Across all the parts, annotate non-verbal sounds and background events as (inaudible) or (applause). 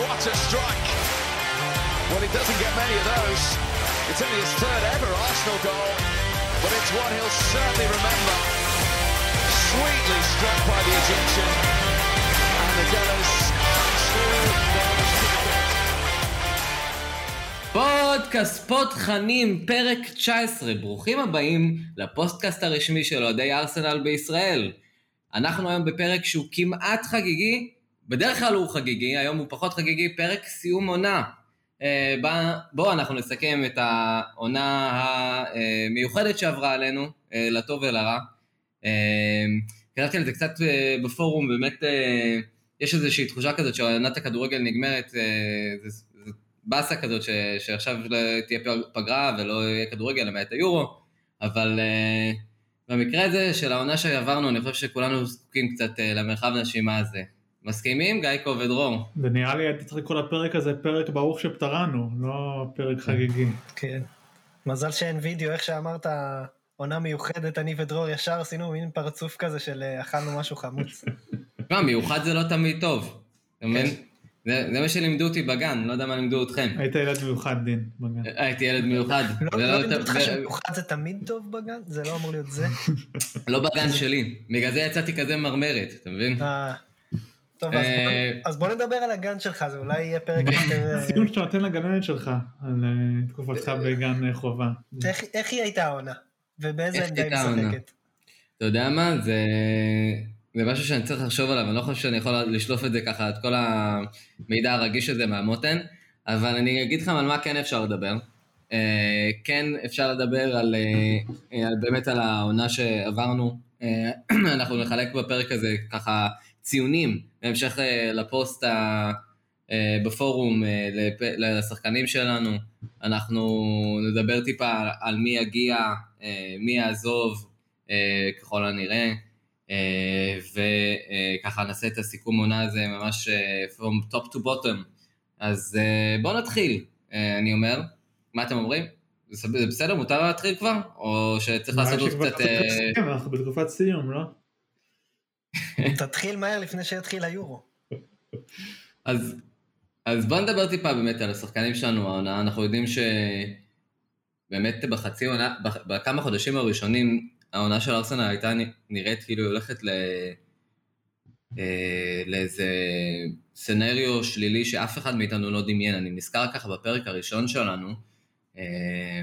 what a strike! Well, he doesn't get many of those. It's only his third ever Arsenal goal, but it's one he'll certainly remember. Sweetly struck by the Egyptian, and the Devils פודקאסט ספוט תכנים, פרק 19. ברוכים הבאים לפוסטקאסט הרשמי של אוהדי ארסנל בישראל. אנחנו היום בפרק שהוא כמעט חגיגי, בדרך כלל הוא חגיגי, היום הוא פחות חגיגי, פרק סיום עונה. אה, בואו אנחנו נסכם את העונה המיוחדת שעברה עלינו, אה, לטוב ולרע. אה, קראתי על זה קצת בפורום, באמת יש איזושהי תחושה כזאת שעונת הכדורגל נגמרת, זה, באסה כזאת ש, שעכשיו לא תהיה פגרה ולא יהיה כדורגל למעט היורו, אבל במקרה הזה של העונה שעברנו, אני חושב שכולנו זקוקים קצת למרחב נשימה הזה. מסכימים? גיא ודרור. זה נראה לי הייתי צריך לקרוא לפרק הזה פרק ברוך שפטרנו, לא פרק חגיגי. כן. מזל שאין וידאו, איך שאמרת, עונה מיוחדת, אני ודרור ישר עשינו מין פרצוף כזה של אה, אכלנו משהו חמוץ. (laughs) לא, מיוחד זה לא תמיד טוב, אתה מבין? כן. זה, זה מה שלימדו אותי בגן, לא יודע מה לימדו אתכם. היית ילד מיוחד, דין, בגן. הייתי ילד מיוחד. לא, לא לימדו אותך שמיוחד זה תמיד טוב בגן? זה לא אמור להיות זה? (laughs) לא בגן שלי, בגלל זה יצאתי כזה מרמרת, אתה מבין? אה, טוב, אז בוא נדבר על הגן שלך, זה אולי יהיה פרק יותר... ציון שאתה נותן לגננת שלך, על תקופתך בגן חובה. איך היא הייתה העונה? ובאיזה עמדה היא משחקת? אתה יודע מה, זה... זה משהו שאני צריך לחשוב עליו, אני לא חושב שאני יכול לשלוף את זה ככה, את כל המידע הרגיש הזה מהמותן, אבל אני אגיד לכם על מה כן אפשר לדבר. כן אפשר לדבר על, על באמת על העונה שעברנו, (clears throat) אנחנו נחלק בפרק הזה ככה ציונים בהמשך אה, לפוסט ה... אה, בפורום אה, לשחקנים שלנו, אנחנו נדבר טיפה על מי יגיע, מי יעזוב ככל הנראה, וככה נעשה את הסיכום עונה הזה ממש from top to bottom. אז בואו נתחיל, אני אומר. מה אתם אומרים? זה בסדר? מותר להתחיל כבר? או שצריך לעשות עוד קצת... אנחנו בתקופת סיום, לא? תתחיל מהר לפני שיתחיל היורו. אז, אז בוא נדבר טיפה באמת על השחקנים שלנו העונה, אנחנו יודעים שבאמת בחצי עונה, בכמה חודשים הראשונים העונה של ארסנל הייתה נראית כאילו היא הולכת ל... אה, לאיזה סנריו שלילי שאף אחד מאיתנו לא דמיין, אני נזכר ככה בפרק הראשון שלנו, אה,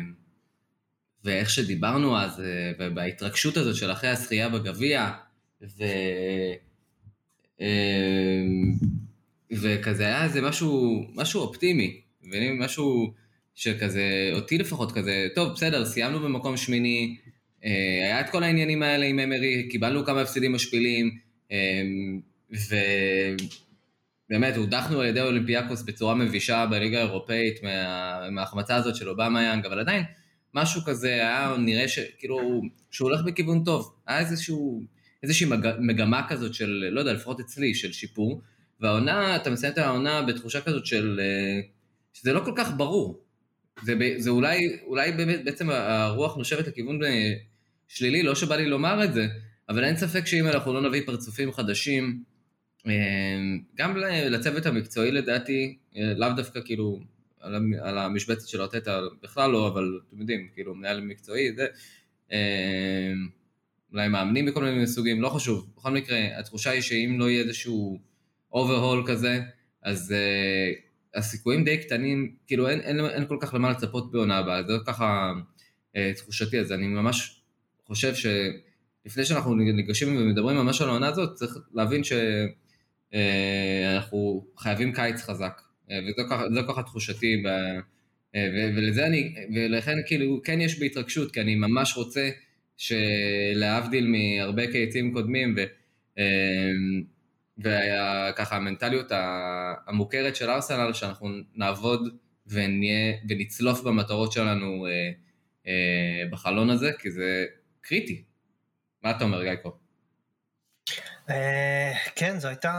ואיך שדיברנו אז, אה, ובהתרגשות הזאת של אחרי הזכייה בגביע, ו... אמ, וכזה היה איזה משהו, משהו אופטימי, מבינים? משהו שכזה, אותי לפחות כזה, טוב בסדר, סיימנו במקום שמיני, אה, היה את כל העניינים האלה עם אמרי, קיבלנו כמה הפסדים משפילים, אמ, ובאמת הודחנו על ידי אולימפיאקוס בצורה מבישה בליגה האירופאית מה... מההחמצה הזאת של אובמה יאנג, אבל עדיין משהו כזה היה נראה שכאילו, שהוא הולך בכיוון טוב, היה איזשהו... איזושהי מגמה כזאת של, לא יודע, לפחות אצלי, של שיפור, והעונה, אתה מסיים את העונה בתחושה כזאת של, אה, שזה לא כל כך ברור. זה, זה אולי, אולי באמת, בעצם הרוח נושבת לכיוון אה, שלילי, לא שבא לי לומר את זה, אבל אין ספק שאם אנחנו לא נביא פרצופים חדשים, אה, גם לצוות המקצועי לדעתי, לאו דווקא כאילו על המשבצת של ארטטה, בכלל לא, אבל אתם יודעים, כאילו מנהל מקצועי, זה, אולי מאמנים בכל מיני סוגים, לא חשוב. בכל מקרה, התחושה היא שאם לא יהיה איזשהו אוברהול כזה, אז uh, הסיכויים די קטנים, כאילו אין, אין, אין כל כך למה לצפות בעונה הבאה, זה ככה uh, תחושתי, אז אני ממש חושב שלפני שאנחנו ניגשים ומדברים ממש על העונה הזאת, צריך להבין שאנחנו uh, חייבים קיץ חזק, uh, וזו ככה תחושתי, ב, uh, ולזה אני, ולכן כאילו כן יש בי התרגשות, כי אני ממש רוצה שלהבדיל מהרבה קייצים קודמים, ו, אמ, וככה המנטליות המוכרת של ארסנל, שאנחנו נעבוד ונהיה, ונצלוף במטרות שלנו אה, אה, בחלון הזה, כי זה קריטי. מה אתה אומר, גייקו? אה, כן, זו הייתה,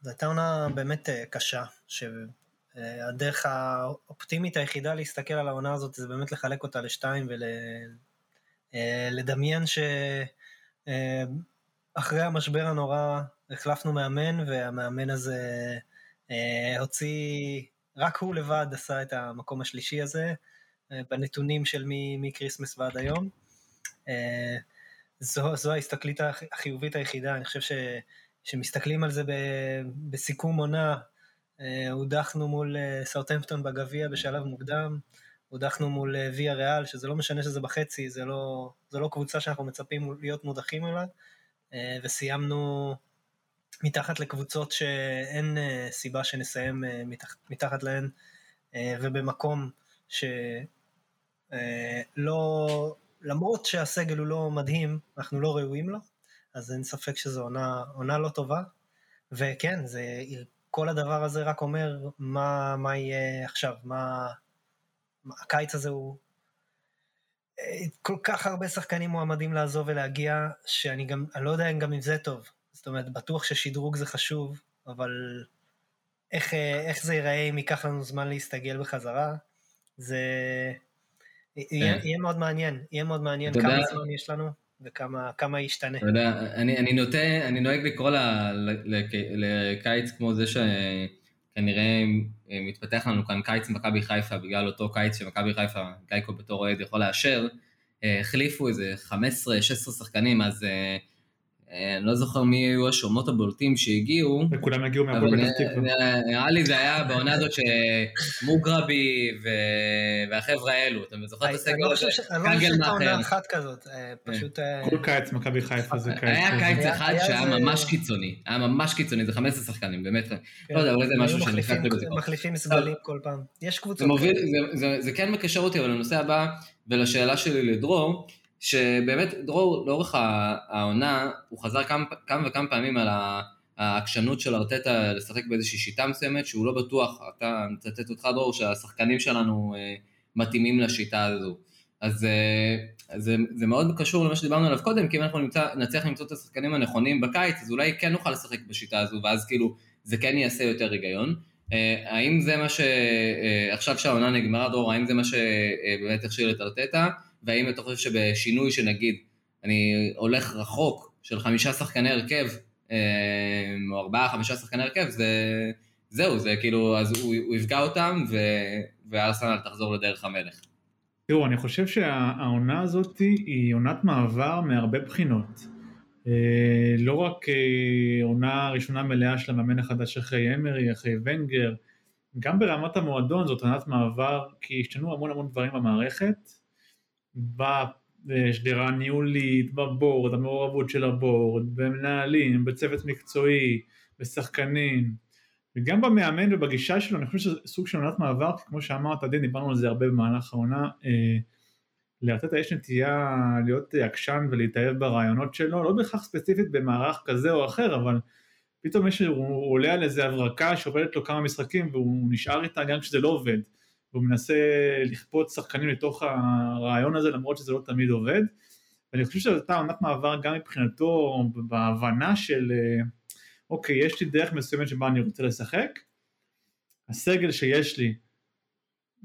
זו הייתה עונה באמת קשה, שהדרך האופטימית היחידה להסתכל על העונה הזאת זה באמת לחלק אותה לשתיים ול... אה, לדמיין שאחרי אה, המשבר הנורא החלפנו מאמן, והמאמן הזה אה, הוציא, רק הוא לבד עשה את המקום השלישי הזה, בנתונים של מקריסמס ועד היום. זו, זו ההסתכלית החיובית היחידה, אני חושב ש, שמסתכלים על זה ב, בסיכום עונה, הודחנו מול סאוטהמפטון בגביע בשלב מוקדם, הודחנו מול אה, ויה ריאל, שזה לא משנה שזה בחצי, זה לא, זה לא קבוצה שאנחנו מצפים להיות מודחים עליה, וסיימנו מתחת לקבוצות שאין סיבה שנסיים מתח, מתחת להן, ובמקום שלא, למרות שהסגל הוא לא מדהים, אנחנו לא ראויים לו, אז אין ספק שזו עונה, עונה לא טובה, וכן, זה כל הדבר הזה רק אומר מה, מה יהיה עכשיו, מה... הקיץ הזה הוא... אה, כל כך הרבה שחקנים מועמדים לעזוב ולהגיע, שאני גם, אני לא יודע גם אם זה טוב. זאת אומרת, בטוח ששדרוג זה חשוב, אבל איך, אה, איך זה ייראה אם ייקח לנו זמן להסתגל בחזרה, זה... יהיה, כן. יהיה מאוד מעניין, יהיה מאוד מעניין כמה יודע... זמן יש לנו. וכמה ישתנה. אתה יודע, אני, אני נוטה, אני נוהג לקרוא לקיץ כמו זה שכנראה מתפתח לנו כאן קיץ מכבי חיפה, בגלל אותו קיץ שמכבי חיפה, גייקו בתור אוהד יכול לאשר, אה, החליפו איזה 15-16 שחקנים, אז אה, אה, אני לא זוכר מי היו השומות הבולטים שהגיעו. וכולם הגיעו מהפועל פתח תקווה. נראה לי זה היה בעונה הזאת שמוגרבי והחבר'ה האלו, אתה זוכר את הסגל לא הזה? אני לא חושב שהייתה עונה אחת כזאת, אה, כן. פשוט... אה, כל קיץ מכבי חיפה זה קיץ. היה קיץ אחד שהיה ממש קיצוני, היה ממש קיצוני, זה 15 שחקנים, באמת. כן. לא יודע, אולי זה משהו שאני שנכנסתי בזה. מחליפים סגלים כל פעם. יש קבוצות. זה כן מקשר אותי, אבל לנושא הבא, ולשאלה שלי לדרור, שבאמת דרור לאורך העונה הוא חזר כמה, כמה וכמה פעמים על העקשנות של ארטטה לשחק באיזושהי שיטה מסוימת שהוא לא בטוח, אתה מצטט אותך דרור, שהשחקנים שלנו אה, מתאימים לשיטה הזו. אז אה, זה, זה מאוד קשור למה שדיברנו עליו קודם, כי אם אנחנו נמצא, נצליח למצוא את השחקנים הנכונים בקיץ, אז אולי כן נוכל לשחק בשיטה הזו, ואז כאילו זה כן יעשה יותר היגיון. אה, האם זה מה ש... עכשיו שהעונה נגמרה דרור, האם זה מה שבאמת הכשיר את ארטטה? והאם אתה חושב שבשינוי שנגיד אני הולך רחוק של חמישה שחקני הרכב, אה, או ארבעה, חמישה שחקני הרכב, זה, זהו, זה כאילו, אז הוא, הוא יפגע אותם ו, וארסנל תחזור לדרך המלך. תראו, אני חושב שהעונה הזאת היא עונת מעבר מהרבה בחינות. אה, לא רק אה, עונה ראשונה מלאה של המאמן החדש אחרי אמרי, אחרי ונגר, גם ברמת המועדון זאת עונת מעבר, כי השתנו המון המון דברים במערכת, בשדרה הניהולית, בבורד, המעורבות של הבורד, במנהלים, בצוות מקצועי, בשחקנים, וגם במאמן ובגישה שלו, אני חושב שזה סוג של עונת מעבר, כי כמו שאמרת, דין, דיברנו על זה הרבה במהלך העונה, אה, לארטטה יש נטייה להיות עקשן ולהתאהב ברעיונות שלו, לא בהכרח ספציפית במערך כזה או אחר, אבל פתאום יש, הוא עולה על איזה הברקה שעובדת לו כמה משחקים והוא נשאר איתה גם כשזה לא עובד. והוא מנסה לכפות שחקנים לתוך הרעיון הזה למרות שזה לא תמיד עובד. ואני חושב שזו הייתה עונת מעבר גם מבחינתו בהבנה של אוקיי, יש לי דרך מסוימת שבה אני רוצה לשחק, הסגל שיש לי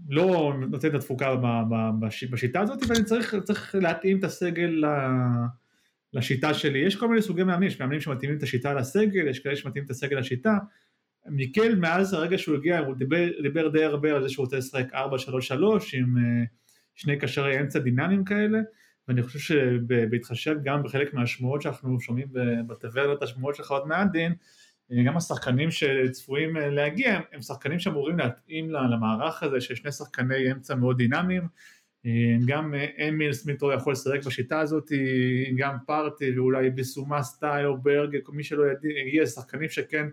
לא נותן את התפוקה בשיטה הזאת ואני צריך, צריך להתאים את הסגל לשיטה שלי. יש כל מיני סוגי מאמנים, יש מאמנים שמתאימים את השיטה לסגל, יש כאלה שמתאימים את הסגל לשיטה. מיקל מאז הרגע שהוא הגיע הוא דיבר, דיבר די הרבה על זה שהוא רוצה לשחק 4-3-3 עם uh, שני קשרי אמצע דינמיים כאלה ואני חושב שבהתחשב גם בחלק מהשמועות שאנחנו שומעים בטברנת השמועות שלך עוד מעט דין אה, גם השחקנים שצפויים אה, להגיע הם שחקנים שאמורים להתאים למערך הזה של שני שחקני אמצע מאוד דינמיים גם אמיל סמיטרו יכול לשחק בשיטה הזאת, גם פארטי ואולי בסומה סטייל או ברג, מי שלא יגיע, שחקנים שכן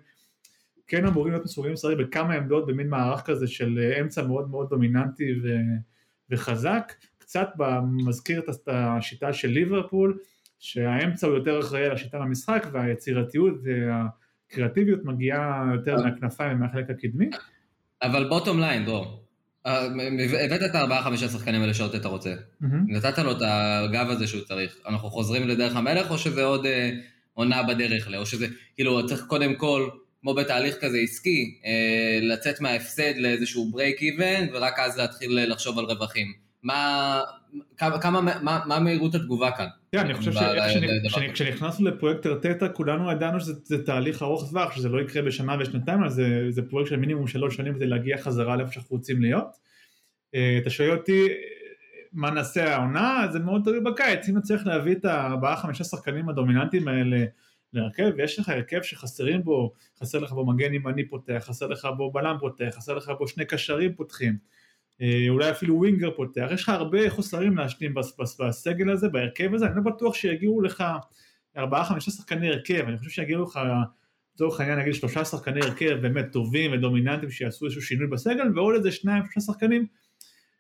כן אמורים להיות מסוגלים לשחק בכמה עמדות במין מערך כזה של אה, אמצע מאוד מאוד דומיננטי ו, וחזק, קצת מזכיר את השיטה של ליברפול, שהאמצע הוא יותר אחראי על השיטה במשחק והיצירתיות והקריאטיביות מגיעה יותר מהכנפיים ומהחלק הקדמי. אבל bottom line, דרור, אה, הבאת את הארבעה חמישה שחקנים האלה שעוד אתה רוצה, נתת לו את הגב הזה שהוא צריך, אנחנו חוזרים לדרך המלך או שזה עוד אה, עונה בדרך, או שזה, כאילו צריך קודם כל כמו בתהליך כזה עסקי, אה, לצאת מההפסד לאיזשהו break even, ורק אז להתחיל לחשוב על רווחים. מה, כמה, מה, מה מהירות התגובה כאן? כן, אני חושב שכשנכנסנו לפרויקט ארטטה כולנו ידענו שזה תהליך ארוך טווח, שזה לא יקרה בשנה ושנתיים, אז זה, זה פרויקט של מינימום שלוש שנים כדי להגיע חזרה לאיפה שאנחנו רוצים להיות. אה, אתה שואל אותי מה נעשה העונה, זה מאוד תלוי בקיץ, אם נצליח להביא את הארבעה חמישה שחקנים הדומיננטיים האלה להרכב, ויש לך הרכב שחסרים בו, חסר לך בו מגן ימני פותח, חסר לך בו בלם פותח, חסר לך בו שני קשרים פותחים, אה, אולי אפילו ווינגר פותח, יש לך הרבה חוסרים להשלים בסגל הזה, בהרכב הזה, אני לא בטוח שיגיעו לך ארבעה חמישה שחקני הרכב, אני חושב שיגיעו לך לצורך העניין נגיד שלושה שחקני הרכב באמת טובים ודומיננטיים שיעשו איזשהו שינוי בסגל ועוד איזה שניים שלושה שחקנים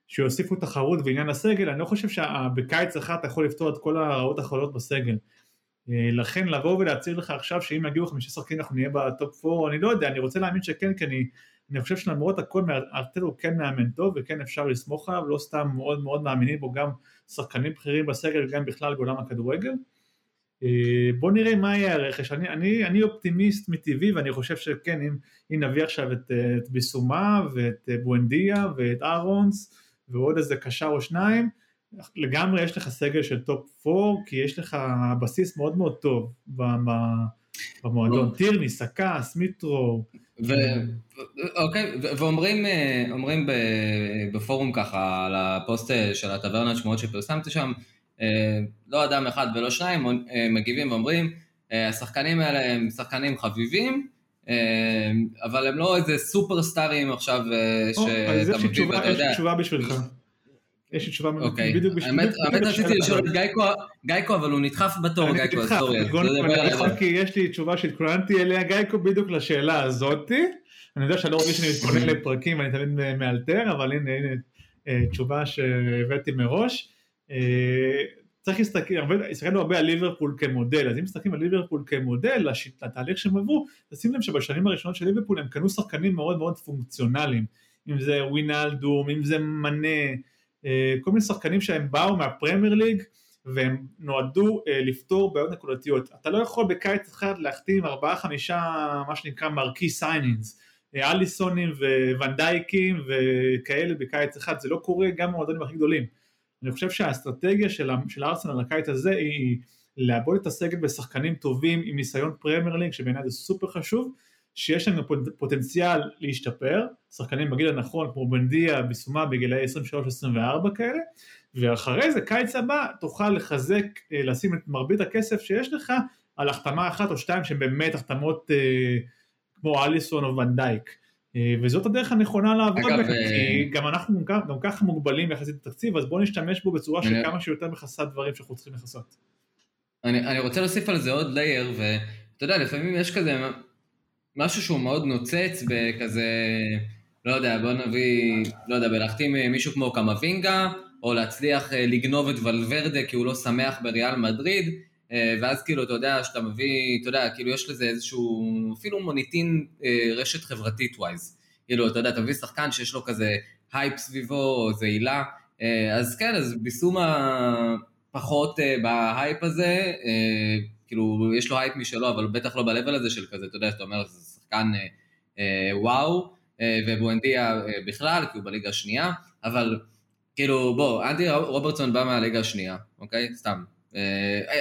שיוסיפו תחרות בעניין הסגל, אני לא חושב שבקיץ אחד אתה יכול לפתור את כל הרעות החולות בסגל. אה, לכן לבוא ולהצהיר לך עכשיו שאם יגיעו חמישה שחקנים אנחנו נהיה בטופ 4, אני לא יודע, אני רוצה להאמין שכן, כי אני, אני חושב שלמרות הכל ארטטה הוא כן מאמן טוב וכן אפשר לסמוך עליו, לא סתם מאוד מאוד מאמינים בו גם שחקנים בכירים בסגל וגם בכלל בעולם הכדורגל. אה, בוא נראה מה יהיה הרכש, אני, אני, אני אופטימיסט מטבעי ואני חושב שכן, אם, אם נביא עכשיו את, את ביסומה ואת בואנדיה ואת אהרונס ועוד איזה קשר או שניים, לגמרי יש לך סגל של top 4, כי יש לך בסיס מאוד מאוד טוב במועדון, טירני, סקאס, מיטרו. אוקיי, ואומרים אומרים בפורום ככה, על הפוסט של הטברנת שמועות שפרסמתי שם, לא אדם אחד ולא שניים מגיבים ואומרים, השחקנים האלה הם שחקנים חביבים, אבל הם לא איזה סופרסטארים עכשיו שאתה מביא ואתה יודע. יש לי תשובה בשבילך. יש לי תשובה אוקיי. בדיוק בשביל... האמת רציתי לשאול את גייקו, אבל הוא נדחף בתור, גייקו, סורי. כי יש לי תשובה שהתכוננתי אליה, גייקו, בדיוק לשאלה הזאתי. אני יודע שאני לא רוצה שאני מתכונן לפרקים, אני תמיד מאלתר, אבל הנה, הנה אה, תשובה שהבאתי מראש. אה, צריך להסתכל, הסתכלנו הרבה על ליברפול כמודל, אז אם מסתכלים על ליברפול כמודל, לתהליך שהם עברו, תשים לב שבשנים הראשונות של ליברפול הם קנו שחקנים מאוד מאוד פונקציונליים, אם זה ווינלדום, אם זה מנה, כל מיני שחקנים שהם באו מהפרמייר ליג והם נועדו אה, לפתור בעיות נקודתיות. אתה לא יכול בקיץ אחד להחתים ארבעה חמישה מה שנקרא marquee signings, אה, אליסונים וונדייקים וכאלה בקיץ אחד, זה לא קורה גם במועדונים הכי גדולים. אני חושב שהאסטרטגיה של, של ארסנל לקיץ הזה היא לעבות את הסגל בשחקנים טובים עם ניסיון פרמייר ליג שבעיניי זה סופר חשוב שיש לנו פוטנציאל להשתפר, שחקנים בגיל הנכון כמו בואנדיה, ביסומה בגילאי 23-24 כאלה, ואחרי זה קיץ הבא תוכל לחזק, אה, לשים את מרבית הכסף שיש לך על החתמה אחת או שתיים שהן באמת החתמות אה, כמו אליסון או ונדייק. אה, וזאת הדרך הנכונה לעבוד בכך, כי גם אנחנו גם, גם ככה מוגבלים יחסית לתקציב, אז בואו נשתמש בו בצורה של כמה שיותר מכסת דברים שאנחנו צריכים לכסות. אני, אני רוצה להוסיף על זה עוד לייר, ואתה יודע, לפעמים יש כזה משהו שהוא מאוד נוצץ בכזה, לא יודע, בוא נביא, לא יודע, בלהחתים מישהו כמו קמבינגה, או להצליח אה, לגנוב את ולוורדה כי הוא לא שמח בריאל מדריד, אה, ואז כאילו, אתה יודע, שאתה מביא, אתה יודע, כאילו יש לזה איזשהו, אפילו מוניטין אה, רשת חברתית wise. כאילו, אתה יודע, אתה מביא שחקן שיש לו כזה הייפ סביבו, או איזה הילה, אז כן, אז ביסומה פחות בהייפ הזה, כאילו, יש לו הייפ משלו, אבל בטח לא ב-level הזה של כזה, אתה יודע, אתה אומר, זה שחקן אה, אה, וואו, אה, ובואנדיה בכלל, כי הוא בליגה השנייה, אבל כאילו, בוא, אנדי רוברטסון בא מהליגה השנייה, אוקיי? סתם.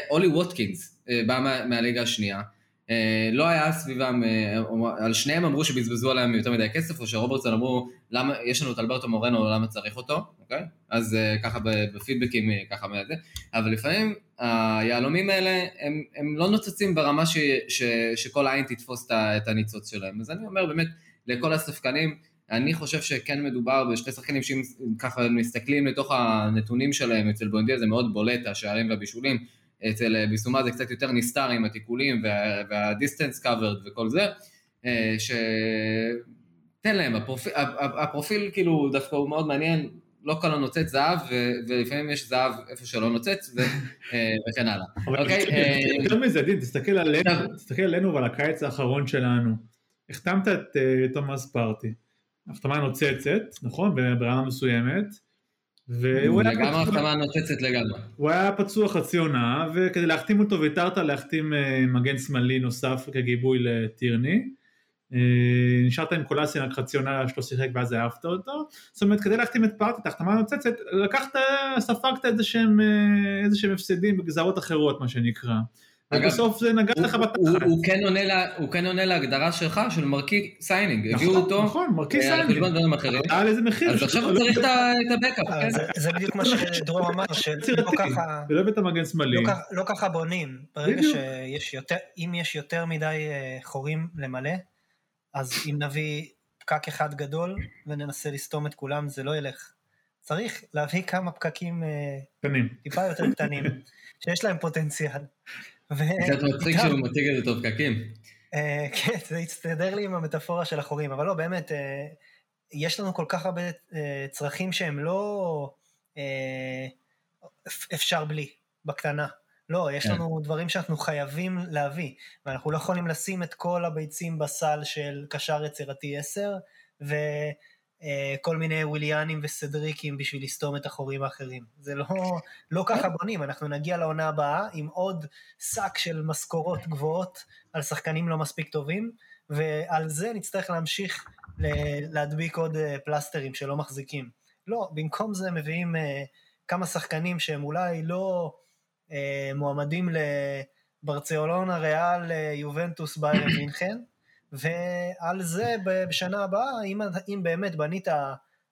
אולי ווטקינס בא מה, מהליגה השנייה. אה, לא היה סביבם, אה, על שניהם אמרו שבזבזו עליהם יותר מדי כסף, או שרוברטסון אמרו, למה, יש לנו את אלברטו מורנו, למה צריך אותו, אוקיי? אז אה, ככה בפידבקים, ככה מזה, אבל לפעמים היהלומים האלה, הם, הם לא נוצצים ברמה ש, ש, שכל עין תתפוס את הניצוץ שלהם. אז אני אומר באמת, לכל הספקנים, אני חושב שכן מדובר בשתי שחקנים שאם ככה מסתכלים לתוך הנתונים שלהם, אצל בואנדיה זה מאוד בולט, השערים והבישולים, אצל אה, ביסומה זה קצת יותר נסתר עם התיקולים וה, וה distance covered וכל זה, אה, שתן להם, הפרופיל, הפרופיל כאילו דווקא הוא מאוד מעניין, לא כל הנוצץ זהב, ולפעמים יש זהב איפה שלא נוצץ, אה, וכן הלאה. אוקיי? יותר מזה, דין, תסתכל עלינו, תסתכל עלינו ועל הקיץ האחרון שלנו. החתמת את תומאס פארטי, החתמה נוצצת, נכון? ברמה מסוימת. והוא היה לגמרי החתמה נוצצת לגמרי. הוא היה פצוע חצי עונה, וכדי להחתים אותו ויתרת להחתים אה, מגן שמאלי נוסף כגיבוי לטירני. אה, נשארת עם קולאסין רק חצי עונה שלא שיחק ואז העפת אותו, זאת אומרת כדי להחתים את פארטי, את ההחתמה הנוצצת, לקחת, ספגת אה, איזה שהם הפסדים בגזרות אחרות מה שנקרא. ובסוף זה נגע לך בתחת. הוא כן עונה להגדרה שלך של מרקי סיינינג, הביאו נכון, אותו נכון, מרקי אה, על סיינינג. חשבון דברים אחרים. על איזה מחיר. אז עכשיו הוא לא צריך את הבקאפ, אה, כן. זה- זה בדיוק מה שדרור אמר, (laughs) שלא ככה... ולא הבאת מגן שמאלי. לא ככה- לא ככה בונים. ברגע. שיש יותר, אם יש יותר מדי אה, חורים למלא, אז אם נביא פקק אחד גדול וננסה לסתום את כולם, זה לא ילך. צריך להביא כמה פקקים אה. טיפה יותר קטנים, (laughs) שיש להם פוטנציאל. ו- קצת מצחיק שהוא מציג את זה טוב פקקים. אה, כן, זה הצטדר לי עם המטאפורה של החורים, אבל לא, באמת, אה, יש לנו כל כך הרבה אה, צרכים שהם לא אפ- אפשר בלי, בקטנה. לא, יש כן. לנו דברים שאנחנו חייבים להביא, ואנחנו לא יכולים לשים את כל הביצים בסל של קשר יצירתי 10, וכל מיני וויליאנים וסדריקים בשביל לסתום את החורים האחרים. זה לא, לא ככה בונים, אנחנו נגיע לעונה הבאה עם עוד שק של משכורות גבוהות על שחקנים לא מספיק טובים, ועל זה נצטרך להמשיך להדביק עוד אה, פלסטרים שלא מחזיקים. לא, במקום זה מביאים אה, כמה שחקנים שהם אולי לא אה, מועמדים לברצלונה, ריאל, אה, יובנטוס, ביירן מינכן, ועל זה בשנה הבאה, אם, אם באמת בנית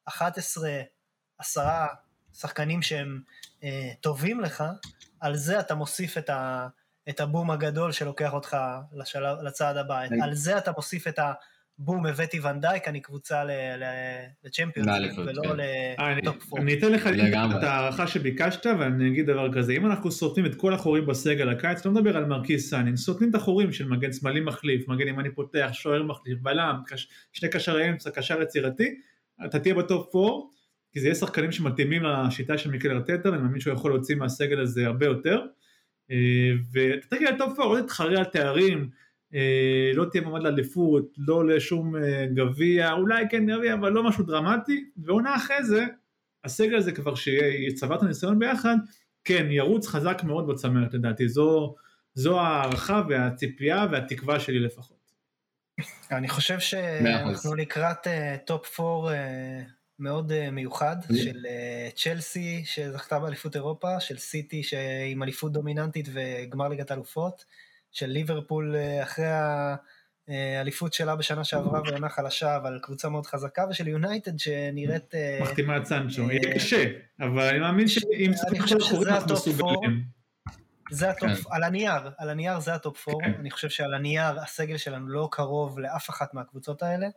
11, 10 שחקנים שהם אה, טובים לך, על זה אתה מוסיף את, ה, את הבום הגדול שלוקח אותך לשלב, לצעד הבא. על זה אתה מוסיף את הבום, הבאתי ון דייק, אני קבוצה לצ'מפיונס, ולא כן. אה, אני- ל top four. אני אתן לך. את ההערכה שביקשת ואני אגיד דבר כזה, אם אנחנו סותמים את כל החורים בסגל הקיץ, לא מדבר על marquee signing, סותמים את החורים של מגן שמאלי מחליף, מגן ימני פותח, שוער מחליף, בלם, קש- שני קשרי אמצע, קשר יצירתי, אתה תהיה בטופ 4, כי זה יהיה שחקנים שמתאימים לשיטה של מיקל ארטטה, ואני מאמין שהוא יכול להוציא מהסגל הזה הרבה יותר, אה, ואתה תגיע לטופ 4, לא תתחרה על תארים, לא תהיה מעמד לאליפות, לא לשום אה, גביע, אולי כן גביע, אבל לא משהו דרמטי, ועונה אחרי זה, הסגל הזה כבר שיצבר את הניסיון ביחד, כן, ירוץ חזק מאוד בצמרת לדעתי, זו, זו הערכה והציפייה והתקווה שלי לפחות. אני חושב. שאנחנו לקראת אה, top 4 אה, מאוד אה, מיוחד, אני- של אה, צ'לסי שזכתה באליפות אירופה, של סיטי שעם אליפות דומיננטית וגמר ליגת אלופות, של ליברפול אה, אחרי האליפות שלה בשנה שעברה ועונה חלשה, אבל קבוצה מאוד חזקה, ושל יונייטד שנראית... אה, מחתימה את סנצ'ו, אה, יהיה קשה, אבל אני מאמין שאם אני סנצ'ו חושב שזה חורים אנחנו מסוגלים. זה ה top, כן. על הנייר, על הנייר זה ה top 4, כן. אני חושב שעל הנייר הסגל שלנו לא קרוב לאף אחת מהקבוצות האלה,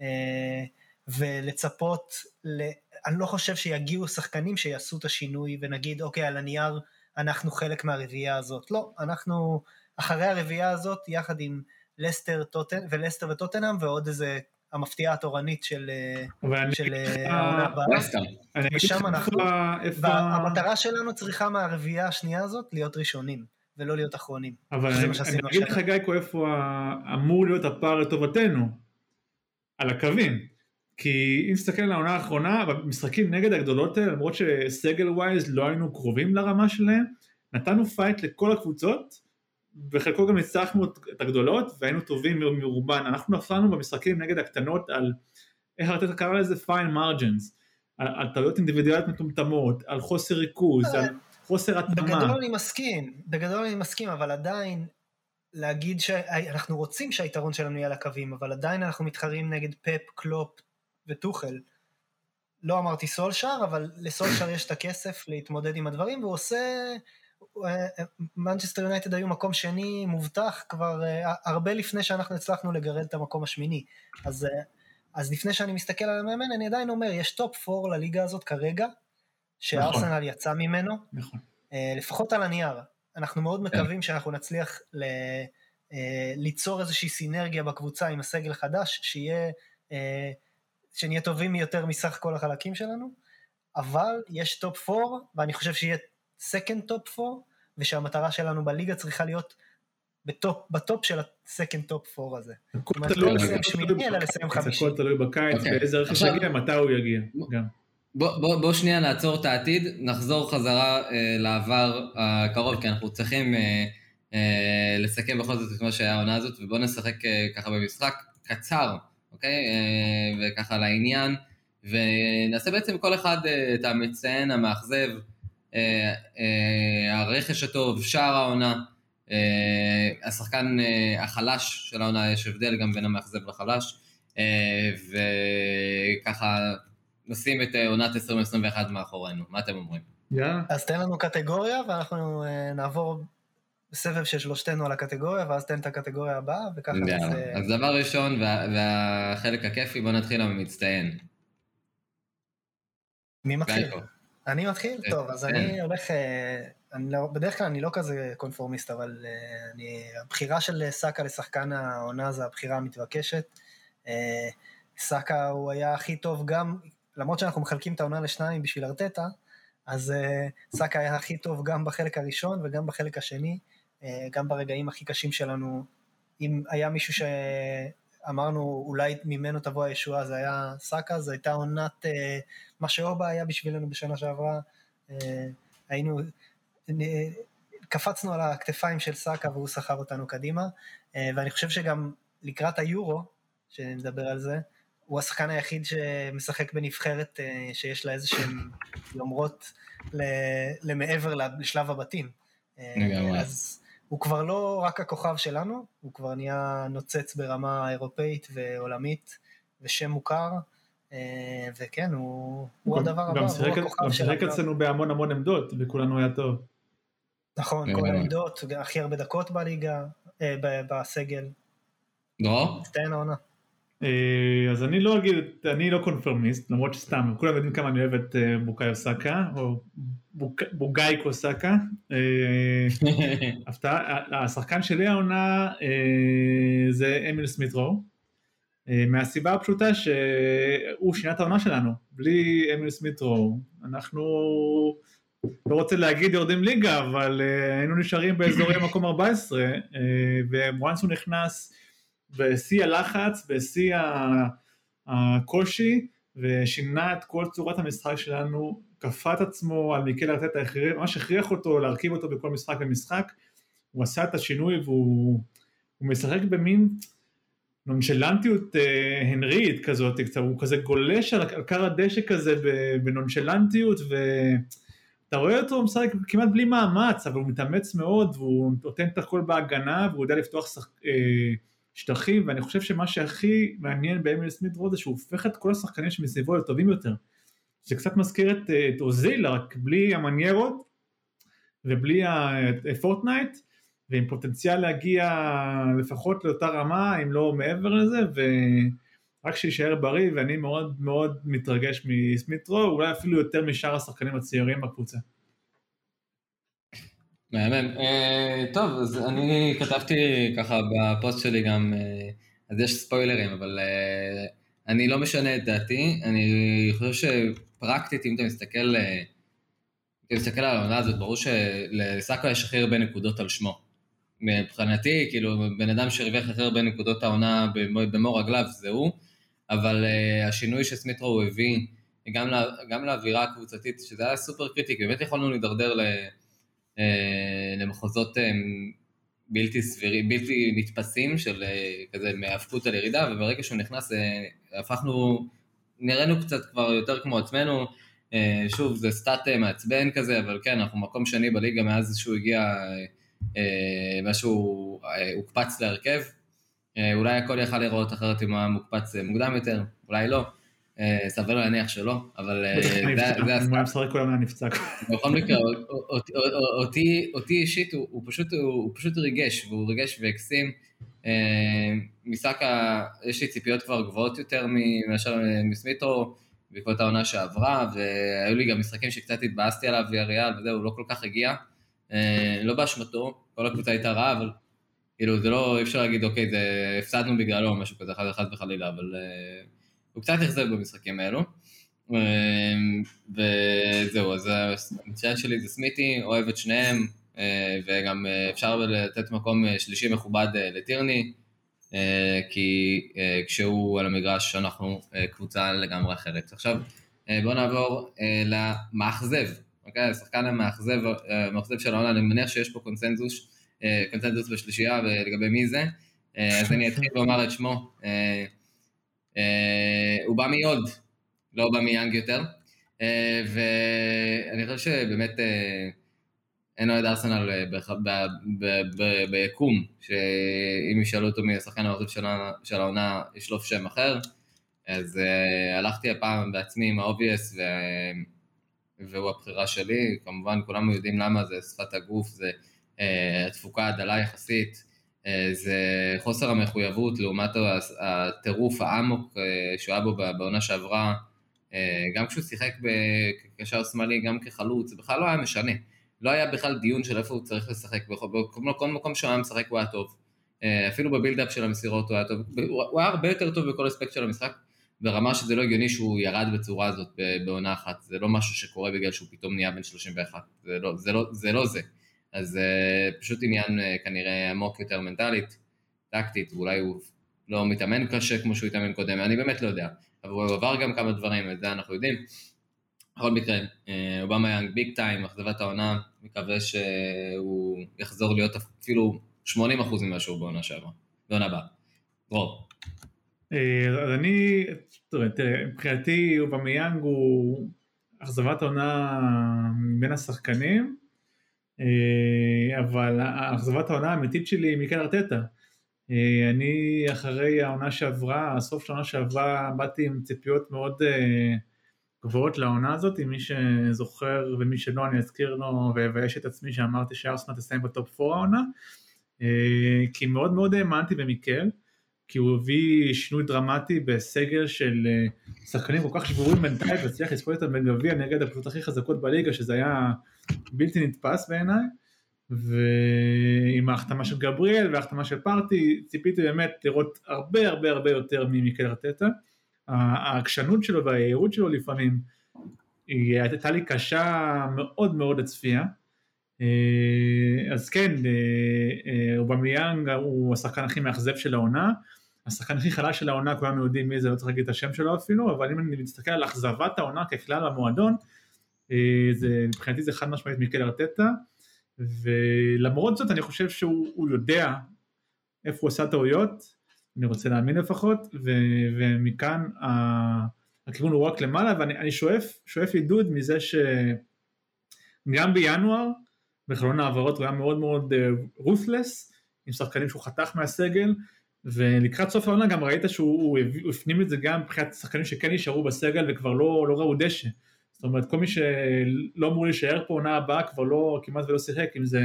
אה, ולצפות, ל... אני לא חושב שיגיעו שחקנים שיעשו את השינוי ונגיד, אוקיי, על הנייר אנחנו חלק מהרביעייה הזאת. לא, אנחנו אחרי הרביעייה הזאת, יחד עם לסטר, טוטן, ולסטר וטוטנאם, ועוד איזה המפתיעה התורנית של, אה, אה, לך- העונה הבאה. ושם אנחנו-. והמטרה שלנו צריכה מהרביעייה השנייה הזאת להיות ראשונים, ולא להיות אחרונים. אבל אני, אגיד. לך גיא איפה אמור להיות הפער לטובתנו, על הקווים. כי אם תסתכל על העונה האחרונה, במשחקים נגד הגדולות האלה, למרות שסגל wise לא היינו קרובים לרמה שלהם, נתנו fight לכל הקבוצות, וחלקו גם ניצחנו את הגדולות, והיינו טובים מרובן. אנחנו נפלנו במשחקים נגד הקטנות על, איך ארטטה קרא לזה? fine margins. על, על טעויות אינדיבידואליות מטומטמות, על חוסר ריכוז, על חוסר התאמה. בגדול אני מסכים, בגדול אני מסכים, אבל עדיין להגיד שאנחנו רוצים שהיתרון שלנו יהיה על הקווים, אבל עדיין אנחנו מתחרים נגד פפ, קלופ וטוחל. לא אמרתי סולשאר, אבל לסולשאר יש את הכסף להתמודד עם הדברים, והוא עושה... מנצ'סטר יונייטד היו מקום שני מובטח כבר אה, הרבה לפני שאנחנו הצלחנו לגרד את המקום השמיני. אז, אה, אז לפני שאני מסתכל על המאמן, אני עדיין אומר, יש top 4 לליגה הזאת כרגע, שארסנל יצא ממנו, נכון. אה, לפחות על הנייר. אנחנו מאוד מקווים שאנחנו נצליח ל, ליצור איזושהי סינרגיה בקבוצה עם הסגל החדש, שיהיה, שנהיה טובים יותר מסך כל החלקים שלנו, אבל יש top 4, ואני חושב שיהיה second top 4, ושהמטרה שלנו בליגה צריכה להיות ב top, ב top של ה second top 4 הזה. הכל זאת אומרת, תלוי לא בקיץ, לסיים שמיני, אלא לסיים חמישי. הכל תלוי בקיץ, אוקיי. ואיזה רכש עכשיו- יגיע, מתי הוא יגיע. גם. בוא, בוא, בוא שנייה נעצור את העתיד, נחזור חזרה אה, לעבר הקרוב, כי אנחנו צריכים אה, אה, לסכם בכל זאת את מה שהיה העונה הזאת, ובוא נשחק אה, ככה במשחק. קצר, אוקיי? וככה לעניין, ונעשה בעצם כל אחד את המצטיין, המאכזב, הרכש הטוב, שער העונה, השחקן החלש של העונה, יש הבדל גם בין המאכזב לחלש, וככה נשים את עונת 2021 מאחורינו, מה אתם אומרים? יאללה. אז תן לנו קטגוריה ואנחנו נעבור בסבב של שלושתנו על הקטגוריה, ואז תן את הקטגוריה הבאה, וככה נעשה... אז דבר ראשון, וה, והחלק הכיפי, בוא נתחיל עם המצטיין. מי מתחיל? אני מתחיל? כן, טוב, אז כן. אני הולך... אה, אני לא, בדרך כלל אני לא כזה קונפורמיסט, אבל uh, אני, הבחירה של סאקה לשחקן העונה זה הבחירה המתבקשת. Uh, סאקה הוא היה הכי טוב גם, למרות שאנחנו מחלקים את העונה לשניים בשביל ארטטה, אז uh, סאקה היה הכי טוב גם בחלק הראשון וגם בחלק השני. אה, גם ברגעים הכי קשים שלנו, אם היה מישהו שאמרנו אולי ממנו תבוא הישועה, זה היה סאקה, זו הייתה עונת, אה, מה שאורבה היה בשבילנו בשנה שעברה, אה, היינו, קפצנו על הכתפיים של סאקה והוא סחב אותנו קדימה, ואני חושב שגם לקראת היורו, שנדבר על זה, הוא השחקן היחיד שמשחק בנבחרת שיש לה איזה שהם יומרות למעבר לשלב הבתים. אז הוא כבר לא רק הכוכב שלנו, הוא כבר נהיה נוצץ ברמה אירופאית ועולמית, ושם מוכר, אה, וכן, הוא, הוא הדבר הבא, הוא הכוכב גם שיחק אצלנו בהמון המון עמדות, וכולנו היה טוב. נכון, כל העמדות, הכי הרבה דקות בליגה, אה, בסגל. לא? מצטיין העונה. אה, אז אני לא אגיד, אני לא קונפרמיסט, למרות שסתם, כולם יודעים כמה אני אוהב את אה, בוקאי אוסקה, או בוגאי קוסקה. אה, (laughs) השחקן שלי העונה זה אמיל סמיטרו, מהסיבה הפשוטה שהוא שינה את העונה שלנו, בלי אמיל סמיטרו, אנחנו, לא רוצה להגיד יורדים ליגה, אבל היינו נשארים באזורי (laughs) מקום 14, וואנס הוא נכנס, בשיא הלחץ, בשיא הקושי, ושינה את כל צורת המשחק שלנו, כפה את עצמו על מיקל ארטטה, ממש הכריח אותו להרכיב אותו בכל משחק ומשחק, הוא עשה את השינוי והוא משחק במין נונשלנטיות אה, הנרית כזאת, הוא כזה גולש על, על קר הדשא כזה בנונשלנטיות, ואתה רואה אותו משחק כמעט בלי מאמץ, אבל הוא מתאמץ מאוד, והוא נותן את הכל בהגנה, והוא יודע לפתוח שח... אה, שטחים, ואני חושב שמה שהכי מעניין באמיל סמית רוד זה שהוא הופך את כל השחקנים שמסביבו לטובים יותר. זה קצת מזכיר את, את אוזיל, רק בלי המניירות ובלי הפורטנייט, ועם פוטנציאל להגיע לפחות לאותה רמה, אם לא מעבר לזה, ורק שיישאר בריא, ואני מאוד מאוד מתרגש מסמית רו, אולי אפילו יותר משאר השחקנים הצעירים בקבוצה. מהמם. אה, טוב, אז אני כתבתי ככה בפוסט שלי גם, אה, אז יש ספוילרים, אבל אה, אני לא משנה את דעתי, אני חושב שפרקטית, אם אתה מסתכל, אה, אתה מסתכל על העונה הזאת, ברור שלסאקו יש הכי הרבה נקודות על שמו. מבחינתי, כאילו, בן אדם שהרוויח הכי הרבה נקודות העונה במו רגליו זה הוא, אבל השינוי שסמיטרו הביא, גם, לה, גם לאווירה הקבוצתית, שזה היה סופר קריטי, כי באמת יכולנו להידרדר ל... אה, למחוזות אה, בלתי סבירים, בלתי נתפסים של אה, כזה מהאבקות על ירידה, וברגע שהוא נכנס הפכנו, נראינו קצת כבר יותר כמו עצמנו, שוב זה סטאט מעצבן כזה, אבל כן, אנחנו מקום שני בליגה מאז שהוא הגיע, מאז שהוא הוקפץ להרכב, אולי הכל יכל להיראות אחרת אם הוא היה מוקפץ מוקדם יותר, אולי לא. אה, סביר להניח שלא, אבל אה, זה הסתם. הוא היה משחק הזמן נפצע. בכל מקרה, אותי אישית הוא פשוט ריגש, והוא ריגש והקסים. אה, מסאקה, יש לי ציפיות כבר גבוהות יותר מאשר מסמיטרו, בעקבות העונה שעברה, והיו לי גם משחקים שקצת התבאסתי עליו ויאריאל וזהו, הוא לא כל כך הגיע. לא באשמתו, כל הקבוצה הייתה רעה, אבל כאילו זה לא, אי אפשר להגיד, אוקיי, זה הפסדנו בגללו או משהו כזה, חד וחלילה, אבל... הוא קצת אכזב במשחקים האלו. אמ, וזהו, אז המצוין שלי זה סמיתי, אוהב את שניהם, אה, וגם אה, אפשר לתת מקום אה, שלישי מכובד לטירני, כי כשהוא על המגרש אנחנו קבוצה לגמרי אחרת. עכשיו בואו נעבור למאכזב, אוקיי? השחקן המאכזב, המאכזב של העונה, אני מניח שיש פה קונצנזוס, קונצנזוס בשלישייה לגבי מי זה. אז אני אתחיל לומר את שמו. הוא בא מיולד, לא בא מיאנג יותר. ואני חושב שבאמת אין אוהד ארסנל ביקום, שאם ישאלו אותו מי השחקן האהוב של העונה, ישלוף שם אחר. אז הלכתי הפעם בעצמי עם ה obvious, והוא הבחירה שלי, כמובן כולנו יודעים למה, זה שפת הגוף, זה אה, תפוקה הדלה יחסית, זה חוסר המחויבות לעומת הטירוף האמוק אה, שהוא היה בו בעונה שעברה, uh, גם כשהוא שיחק כקשר שמאלי, גם כחלוץ, זה בכלל לא היה משנה. לא היה בכלל דיון של איפה הוא צריך לשחק, בכל מקום שהוא היה משחק הוא היה טוב. אפילו בבילדאפ של המסירות הוא היה טוב, הוא היה הרבה יותר טוב בכל אספקט של המשחק, ברמה שזה לא הגיוני שהוא ירד בצורה הזאת בעונה אחת, זה לא משהו שקורה בגלל שהוא פתאום נהיה בן 31, זה לא זה. לא, זה, לא זה. אז uh, פשוט עניין uh, כנראה עמוק יותר מנטלית, טקטית, ואולי הוא לא מתאמן קשה כמו שהוא התאמן קודם, אני באמת לא יודע, אבל הוא עבר גם כמה דברים, את זה אנחנו יודעים. בכל מקרה, אה, אובמיאנג big time, אכזבת העונה, מקווה שהוא יחזור להיות אפילו 80% ממה שהוא בעונה שעברה, בעונה הבאה. דרור. אז אני, תראה, מבחינתי אובמיאנג הוא אכזבת העונה בין השחקנים, אבל אכזבת העונה האמיתית שלי היא מיקל ארטטה. אה, אני אחרי העונה שעברה, הסוף של העונה שעברה, באתי עם ציפיות מאוד אה, גבוהות לעונה הזאת, עם מי שזוכר ומי שלא אני אזכיר לו ואבייש את עצמי שאמרתי שארסנל תסיים בטופ 4 העונה, כי מאוד מאוד האמנתי במיקל. כי הוא הביא שינוי דרמטי בסגל של אה, שחקנים כל כך שבורים מנטלית והצליח לזכות אותם בגביע נגד הקבוצות הכי חזקות בליגה שזה היה בלתי נתפס בעיניי ועם ההחתמה של גבריאל וההחתמה של פארטי ציפיתי באמת לראות הרבה הרבה הרבה יותר ממיקל ארטטה. העקשנות שלו והיהירות שלו לפעמים היא הייתה לי קשה מאוד מאוד לצפייה. אה, אז כן, אובמיאנג הוא השחקן הכי מאכזב של העונה, השחקן הכי חלש של העונה, כולנו יודעים מי זה, לא צריך להגיד את השם שלו אפילו, אבל אם אני מסתכל על אכזבת העונה ככלל במועדון, אה, זה, מבחינתי זה חד משמעית מיקל ארטטה, ולמרות זאת אני חושב שהוא יודע איפה הוא עשה טעויות, אני רוצה להאמין לפחות, ו, ומכאן ה, הכיוון הוא רק למעלה, ואני שואף, שואף עידוד מזה שגם בינואר, בחלון העברות הוא היה מאוד מאוד רות'לס, אה, עם שחקנים שהוא חתך מהסגל, ולקראת סוף העונה גם ראית שהוא הפנים את זה גם מבחינת שחקנים שכן נשארו בסגל וכבר לא, לא ראו דשא. זאת אומרת, כל מי שלא אמור להישאר פה עונה הבאה כבר לא, כמעט ולא שיחק, אם זה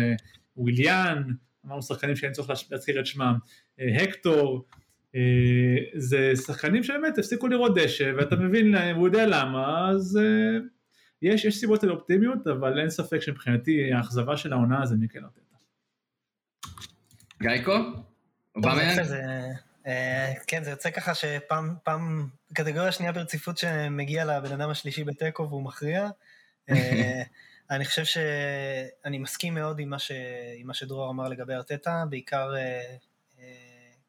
וויליאן, אמרנו שחקנים שאין צורך להזכיר את שמם, אה, הקטור, אה, זה שחקנים שבאמת הפסיקו לראות דשא, ואתה מבין, הוא יודע למה, אז אה, יש, יש סיבות לאופטימיות, אבל אין ספק שמבחינתי האכזבה של העונה זה מיקל ארטטה. גייקו? אה, כן, זה יוצא ככה שפעם, פעם, קטגוריה שנייה ברציפות שמגיע לבן אדם השלישי בתיקו והוא מכריע. אה, (laughs) אני חושב שאני מסכים מאוד עם מה, ש, עם מה שדרור אמר לגבי ארטטה, בעיקר אה,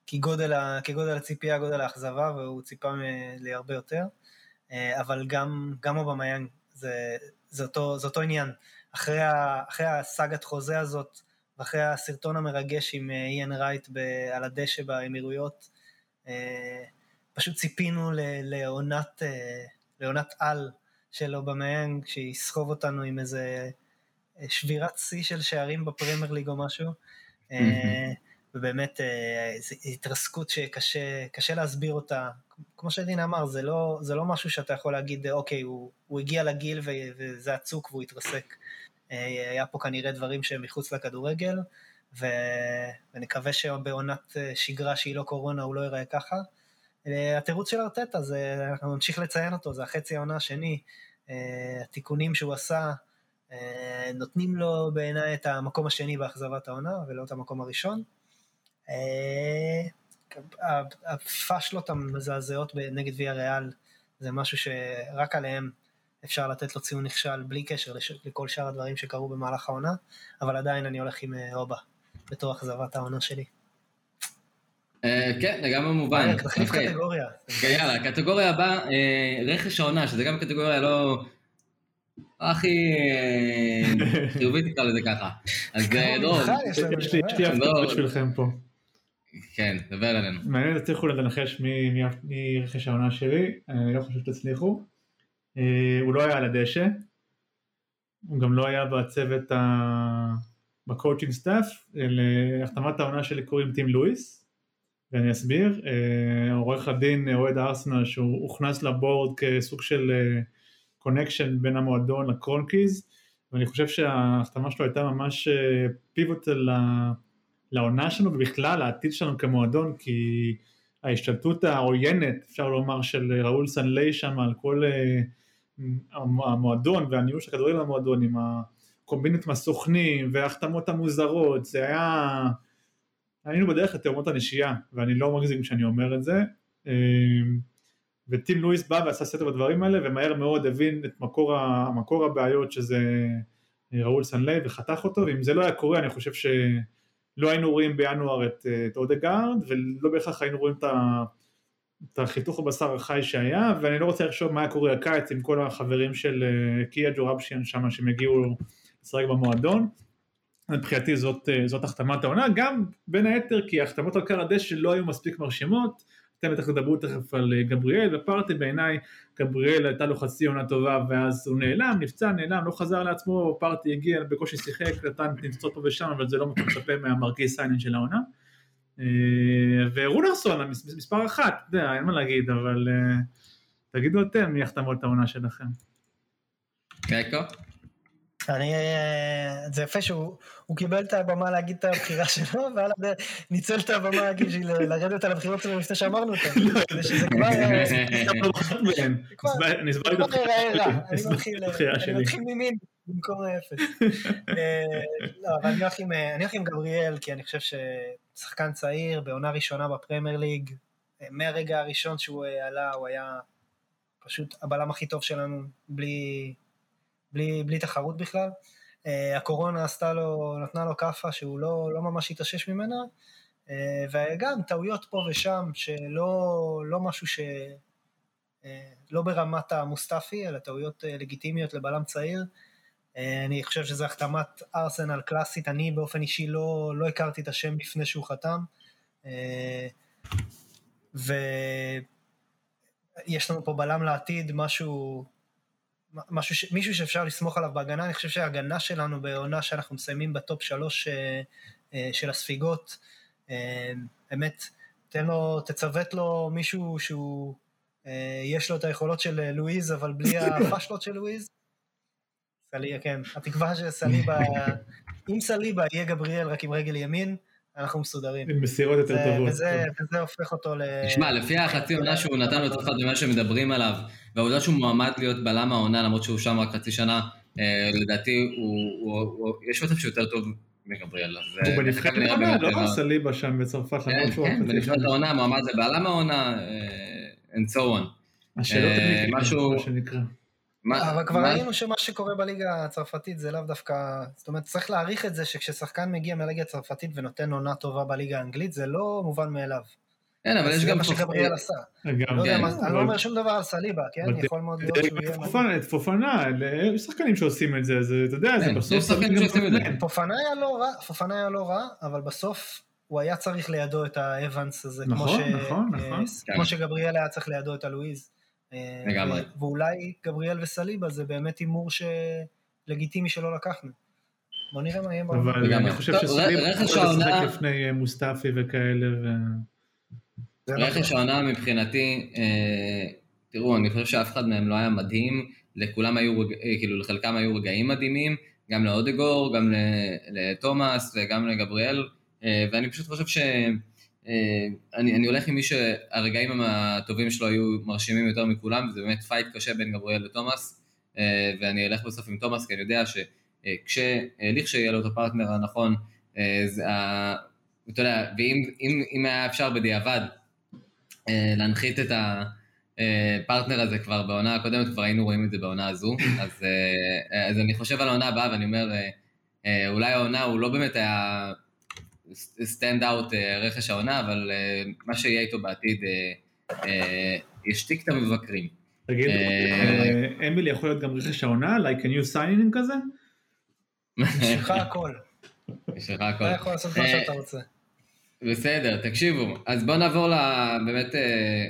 כגודל, כגודל הציפייה, גודל האכזבה, והוא ציפה לי הרבה יותר. אבל גם, גם אובמיאנג, זה, זה, אותו, זה אותו עניין. אחרי, ה, אחרי הסאגת חוזה הזאת, ואחרי הסרטון המרגש עם אה, איין רייט על הדשא באמירויות, אה, פשוט ציפינו לעונת, אה, לעונת על של אובמיאנג, שיסחוב אותנו עם איזה שבירת שיא של שערים בפרמייר ליג או משהו. ובאמת זו התרסקות שקשה להסביר אותה. כמו שדין אמר, זה לא, זה לא משהו שאתה יכול להגיד, אוקיי, הוא, הוא הגיע לגיל וזה הצוק והוא התרסק. אה, היה פה כנראה דברים שהם מחוץ לכדורגל, ונקווה שבעונת אה, שגרה שהיא לא קורונה הוא לא ייראה ככה. אה, התירוץ של ארטטה זה, אנחנו נמשיך לציין אותו, זה החצי העונה השני, התיקונים שהוא עשה נותנים לו בעיניי את המקום השני באכזבת העונה ולא את המקום הראשון. הפאשלות המזעזעות נגד ויה ריאל זה משהו שרק עליהם אפשר לתת לו ציון נכשל בלי קשר לכל שאר הדברים שקרו במהלך העונה, אבל עדיין אני הולך עם אה, אובה בתור אכזבת העונה שלי. אה, כן, לגמרי מובן. תחליף אוקיי. קטגוריה. יאללה, קטגוריה הבאה, אה, רכש העונה, שזה גם קטגוריה לא... הכי חיובית נקרא לזה ככה. אז דרור. יש לי הפתעות בשבילכם פה. כן, דבר אלינו. מעניין תצליחו לנחש מי רכש העונה שלי, אני לא חושב שתצליחו. אה, הוא לא היה על הדשא, הוא גם לא היה בצוות ה... ב coaching staff, להחתמת העונה שלי קוראים טים לואיס, ואני אסביר. אה, עורך הדין אה, אוהד הארסנל שהוא הוכנס ל board כסוג של connection בין המועדון לקרונקיז, ואני חושב שההחתמה שלו הייתה ממש pivotal לעונה שלנו ובכלל לעתיד שלנו כמועדון, כי ההשתלטות העוינת, אפשר לומר, של ראול סנליי שם על כל המועדון והניהול של הכדורגל המועדון עם הקומבינות עם הסוכנים וההחתמות המוזרות, זה היה... היינו בדרך לתאומות הנשייה, ואני לא מגזים כשאני אומר את זה. אה, וטים לואיס בא ועשה סדר בדברים האלה, ומהר מאוד הבין את מקור. מקור הבעיות שזה ראול סנליי וחתך אותו, ואם זה לא היה קורה אני חושב שלא היינו רואים בינואר את, את אודגרד, ולא בהכרח היינו רואים את, ה... את החיתוך הבשר החי שהיה, ואני לא רוצה לחשוב מה קורה הקיץ עם כל החברים של אה, קיה ג'ורבשיאן שם שהם הגיעו לשחק במועדון. מבחינתי זאת, אה, זאת החתמת העונה, גם בין היתר כי ההחתמות על כר הדשא לא היו מספיק מרשימות, אתם בטח תדברו תכף על אה, גבריאל, ופרטי בעיניי גבריאל הייתה לו חצי עונה טובה ואז הוא נעלם, נפצע, נעלם, לא חזר לעצמו, פרטי הגיע, בקושי שיחק, נתן ניצוצות פה ושם, אבל זה לא מצפה מה marquee signing של העונה. אה, ורונרסון, מספר אחת, אתה יודע, אין מה להגיד, אבל אה, תגידו אתם מי החתמות העונה שלכם. קייקו? אני, אה, זה יפה שהוא קיבל את הבמה להגיד את הבחירה שלו, ועל הדרך ניצל את הבמה בשביל לרדת על הבחירות שלו לפני שאמרנו אותה. כדי שזה כבר... אני הסברתי את הבחירה שלי. אני מתחיל ממין במקום האפס. לא, אבל אני הולך עם גבריאל, כי אני חושב ששחקן צעיר, בעונה ראשונה בפרמייר ליג, מהרגע הראשון שהוא עלה, הוא היה פשוט הבלם הכי טוב שלנו, בלי... בלי, בלי תחרות בכלל. הקורונה עשתה לו, נתנה לו כאפה שהוא לא, לא ממש התאושש ממנה, וגם טעויות פה ושם, שלא לא משהו ש... לא ברמת המוסטפי, אלא טעויות לגיטימיות לבלם צעיר. Uh, אני חושב שזו החתמת ארסנל קלאסית, אני באופן אישי לא, לא הכרתי את השם לפני שהוא חתם. Uh, ויש לנו פה בלם לעתיד, משהו משהו ש... מישהו שאפשר לסמוך עליו בהגנה, אני חושב שההגנה שלנו בעונה שאנחנו מסיימים בטופ שלוש אה, אה, של הספיגות, אה, באמת, תן לו, תצוות לו מישהו שהוא, אה, יש לו את היכולות של לואיז, אבל בלי (laughs) הפשלות של לואיז. סליבה, כן, התקווה שסליבה, (laughs) אם סליבה יהיה גבריאל רק עם רגל ימין, אנחנו מסודרים. עם מסירות יותר טובות. וזה, וזה הופך אותו ל... תשמע, לפי החצי עונה שהוא נתן לו את ממה שמדברים עליו, והעובדה שהוא מועמד להיות בלם העונה, למרות שהוא שם רק חצי שנה, אה, לדעתי, יש מצב שהוא יותר טוב מגבריאל. הוא בנבחרת העונה, לא סליבה שם בצרפת, כן, כן, בנבחרת העונה, מועמד לבלם העונה, and so on. השאלות הן מה שנקרא. מה, אבל כבר ראינו שמה שקורה בליגה הצרפתית זה לאו דווקא, זאת אומרת צריך להעריך את זה שכששחקן מגיע מהליגה הצרפתית ונותן עונה טובה בליגה האנגלית זה לא מובן מאליו. כן, אבל יש גם... זה מה שגבריאל עשה. לא כן. אני לא אומר שום דבר על סליבה, כן? יכול מאוד להיות שהוא יהיה... את פופנה, יש שחקנים שעושים את זה, אתה יודע, זה כן, בסוף... פופנה היה לא רע, אבל בסוף הוא היה צריך לידו את האבנס הזה, נכון, נכון, נכון. כמו שגבריאל היה צריך לידו את הלואיז. לגמרי. ואולי גבריאל וסליבה זה באמת הימור לגיטימי שלא לקחנו. בוא נראה מה יהיה בעולם. אבל אני חושב שסליבה יכול לשחק לפני מוסטפי וכאלה. רכש העונה מבחינתי, תראו, אני חושב שאף אחד מהם לא היה מדהים, לכולם היו, כאילו לחלקם היו רגעים מדהימים, גם לאודגור, גם לתומאס וגם לגבריאל, ואני פשוט חושב ש... אני, אני הולך עם מי שהרגעים הטובים שלו היו מרשימים יותר מכולם, וזה באמת fight קשה בין גבריאל לתומאס, ואני אלך בסוף עם תומאס, כי אני יודע שלכשיהיה לו את הפרטנר הנכון, זה, אתה יודע, ואם אם, אם היה אפשר בדיעבד להנחית את הפרטנר הזה כבר בעונה הקודמת, כבר היינו רואים את זה בעונה הזו, אז, אז אני חושב על העונה הבאה ואני אומר, אולי העונה הוא לא באמת היה... standout רכש העונה, אבל uh, מה שיהיה איתו בעתיד uh, uh, ישתיק את המבקרים. תגיד, אמילי יכול להיות גם רכש העונה? like a new signing כזה? יש לך הכל. יש לך הכל. אתה יכול לעשות מה שאתה רוצה. בסדר, תקשיבו. אז בואו נעבור באמת אה,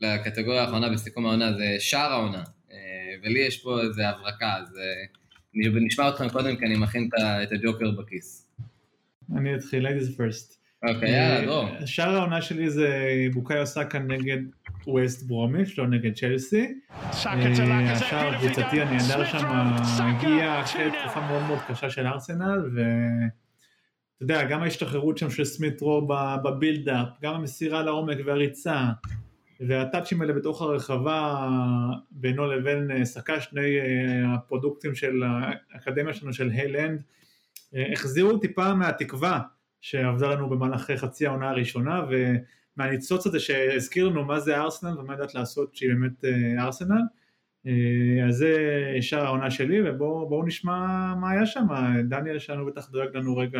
לקטגוריה האחרונה בסיכום העונה, זה שער העונה. אה, ולי יש פה איזה הברקה, אז נשמע אתכם קודם, כי אני מכין את הג'וקר בכיס. אני אתחיל, ladies first. אוקיי, יאללה, דרור. שער העונה שלי זה בוקאיו סאקה נגד ווסט ברומיץ', לא נגד צ'לסי. השער הקבוצתי הנהדר שם הגיע אחרי תקופה מאוד מאוד קשה של ארסנל, ואתה יודע, גם ההשתחררות שם של סמית רו בבילדאפ, גם המסירה לעומק והריצה, והטאצ'ים האלה בתוך הרחבה בינו לבין סקה, שני הפרודוקטים של האקדמיה שלנו של היילנד, החזירו טיפה מהתקווה שאבדה לנו במהלך חצי העונה הראשונה, ומהניצוץ הזה שהזכיר לנו מה זה ארסנל ומה יודעת לעשות שהיא באמת ארסנל. אז זה שער העונה שלי, ובואו נשמע מה היה שם. דניאל שלנו בטח דואג לנו רגע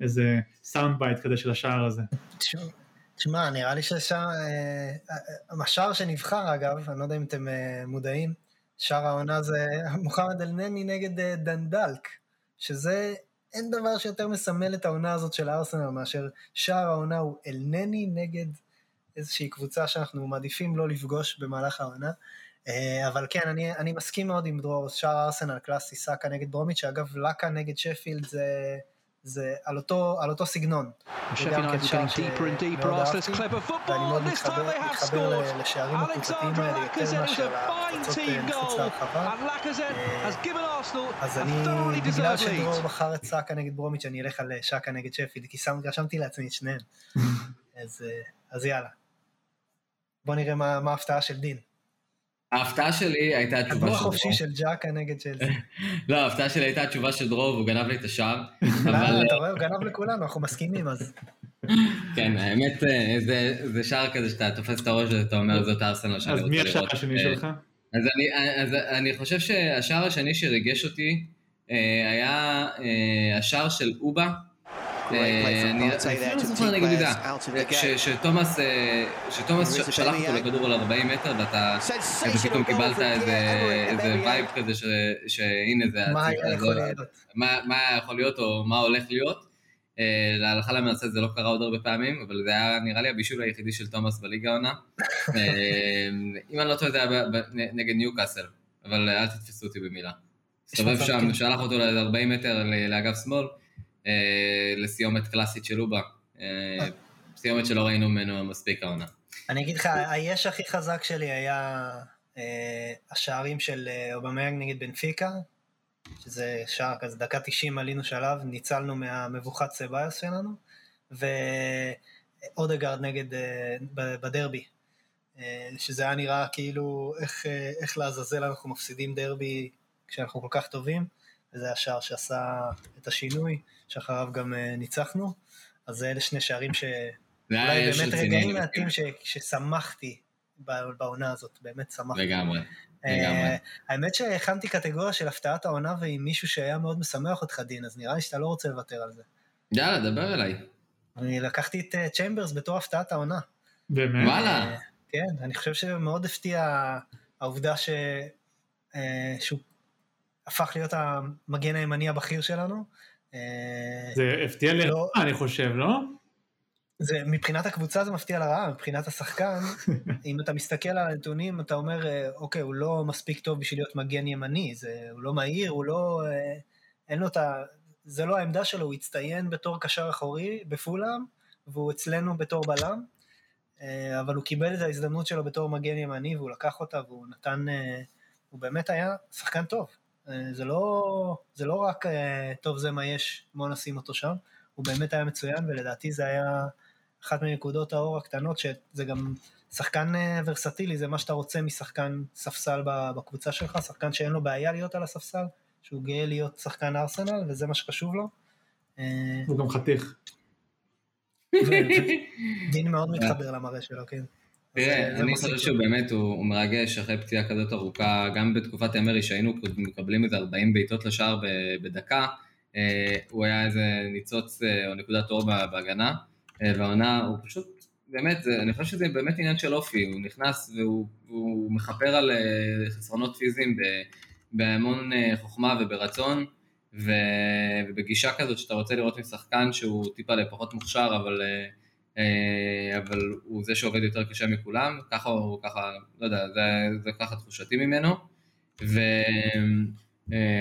לאיזה sound bite כזה של השער הזה. תשמע, נראה לי שהשער, השער שנבחר אגב, אני לא יודע אם אתם מודעים, שער העונה זה מוחמד אל-נני נגד דנדלק, שזה אין דבר שיותר מסמל את העונה הזאת של ארסנל מאשר שער העונה הוא אל-נני נגד איזושהי קבוצה שאנחנו מעדיפים לא לפגוש במהלך העונה. אבל כן, אני, אני מסכים מאוד עם דרור, שער ארסנל קלאסי, סאקה נגד ברומיץ', שאגב, לקה נגד שפילד זה... זה על אותו, על אותו סגנון. וגם כן שער שמאוד אהבתי, ואני מאוד מתחבר, מתחבר לשערים הקבוצתיים האלה יותר מאשר הקבוצות מחוץ להרחבה. אז אני, בגלל שדרור בחר את סאקה נגד ברומיץ', אני אלך על שקה נגד שפילד, כי רשמתי לעצמי את שניהם. (laughs) אז, אז יאללה. בוא נראה מה ההפתעה של דין. ההפתעה שלי הייתה התשובה של דרור. הדור החופשי של ג'אקה נגד צ'לסי. (laughs) לא, ההפתעה שלי הייתה התשובה של דרור, והוא גנב לי את השער. (laughs) אתה רואה, הוא גנב לכולנו, אנחנו מסכימים אז. (laughs) כן, האמת, זה שער כזה שאתה תופס את הראש ואתה אומר, זאת ארסנל שאני רוצה לראות. אז מי השער השני שלך? אז אני חושב שהשער השני שריגש אותי היה השער של אובה. אני אפילו לא זוכר נגד יהודה, שתומאס שלח אותו לכדור על 40 מטר ואתה פתאום קיבלת איזה vibe כזה שהנה זה מה יכול להיות או מה הולך להיות. להלכה למעשה זה לא קרה עוד הרבה פעמים, אבל זה היה נראה לי הבישול היחידי של תומאס בליגה העונה. אם אני לא טועה זה היה נגד ניוקאסל, אבל אל תתפסו אותי במילה. הסתובב שם, שלח אותו ל-40 מטר לאגף שמאל. לסיומת קלאסית של אובה. סיומת שלא ראינו ממנו מספיק העונה. אני אגיד לך, היש הכי חזק שלי היה השערים של אובמיאנג נגד בנפיקה, שזה שער כזה, דקה 90 עלינו שלב, ניצלנו מהמבוכת סבאיוס שלנו, ואודגרד נגד, בדרבי, שזה היה נראה כאילו איך, איך לעזאזל אנחנו מפסידים דרבי כשאנחנו כל כך טובים, וזה השער שעשה את השינוי. שאחריו גם ניצחנו, אז אלה שני שערים שאולי באמת רגעים מעטים ששמחתי בעונה הזאת, באמת שמחתי. לגמרי, לגמרי. האמת שהכנתי קטגוריה של הפתעת העונה ועם מישהו שהיה מאוד משמח אותך, דין, אז נראה לי שאתה לא רוצה לוותר על זה. יאללה, דבר אליי. אני לקחתי את צ'יימברס בתור הפתעת העונה. באמת? וואלה. כן, אני חושב שמאוד הפתיע העובדה שהוא הפך להיות המגן הימני הבכיר שלנו. זה הפתיע לרעה, אני חושב, לא? זה, מבחינת הקבוצה זה מפתיע לרעה, מבחינת השחקן, (laughs) אם אתה מסתכל על הנתונים, אתה אומר, אוקיי, הוא לא מספיק טוב בשביל להיות מגן ימני, זה, הוא לא מהיר, הוא לא... אין לו את ה... זה לא העמדה שלו, הוא הצטיין בתור קשר אחורי בפולאם, והוא אצלנו בתור בלם, אבל הוא קיבל את ההזדמנות שלו בתור מגן ימני, והוא לקח אותה, והוא נתן... הוא באמת היה שחקן טוב. זה לא, זה לא רק טוב זה מה יש, בוא נשים אותו שם, הוא באמת היה מצוין ולדעתי זה היה אחת מנקודות האור הקטנות שזה גם שחקן ורסטילי, זה מה שאתה רוצה משחקן ספסל בקבוצה שלך, שחקן שאין לו בעיה להיות על הספסל, שהוא גאה להיות שחקן ארסנל וזה מה שחשוב לו. הוא גם חתיך. דין מאוד מתחבר למראה שלו, כן. תראה, אני חושב שהוא באמת, הוא מרגש אחרי פציעה כזאת ארוכה, גם בתקופת אמרי שהיינו מקבלים איזה 40 בעיטות לשער בדקה, הוא היה איזה ניצוץ או נקודת אור בהגנה, והעונה, הוא פשוט, באמת, אני חושב שזה באמת עניין של אופי, הוא נכנס והוא מכפר על חסרונות פיזיים בהמון חוכמה וברצון. ובגישה כזאת שאתה רוצה לראות משחקן שהוא טיפה לפחות מוכשר, אבל, אה, אבל הוא זה שעובד יותר קשה מכולם, ככה הוא, ככה, לא יודע, זה, זה ככה תחושתי ממנו. ו...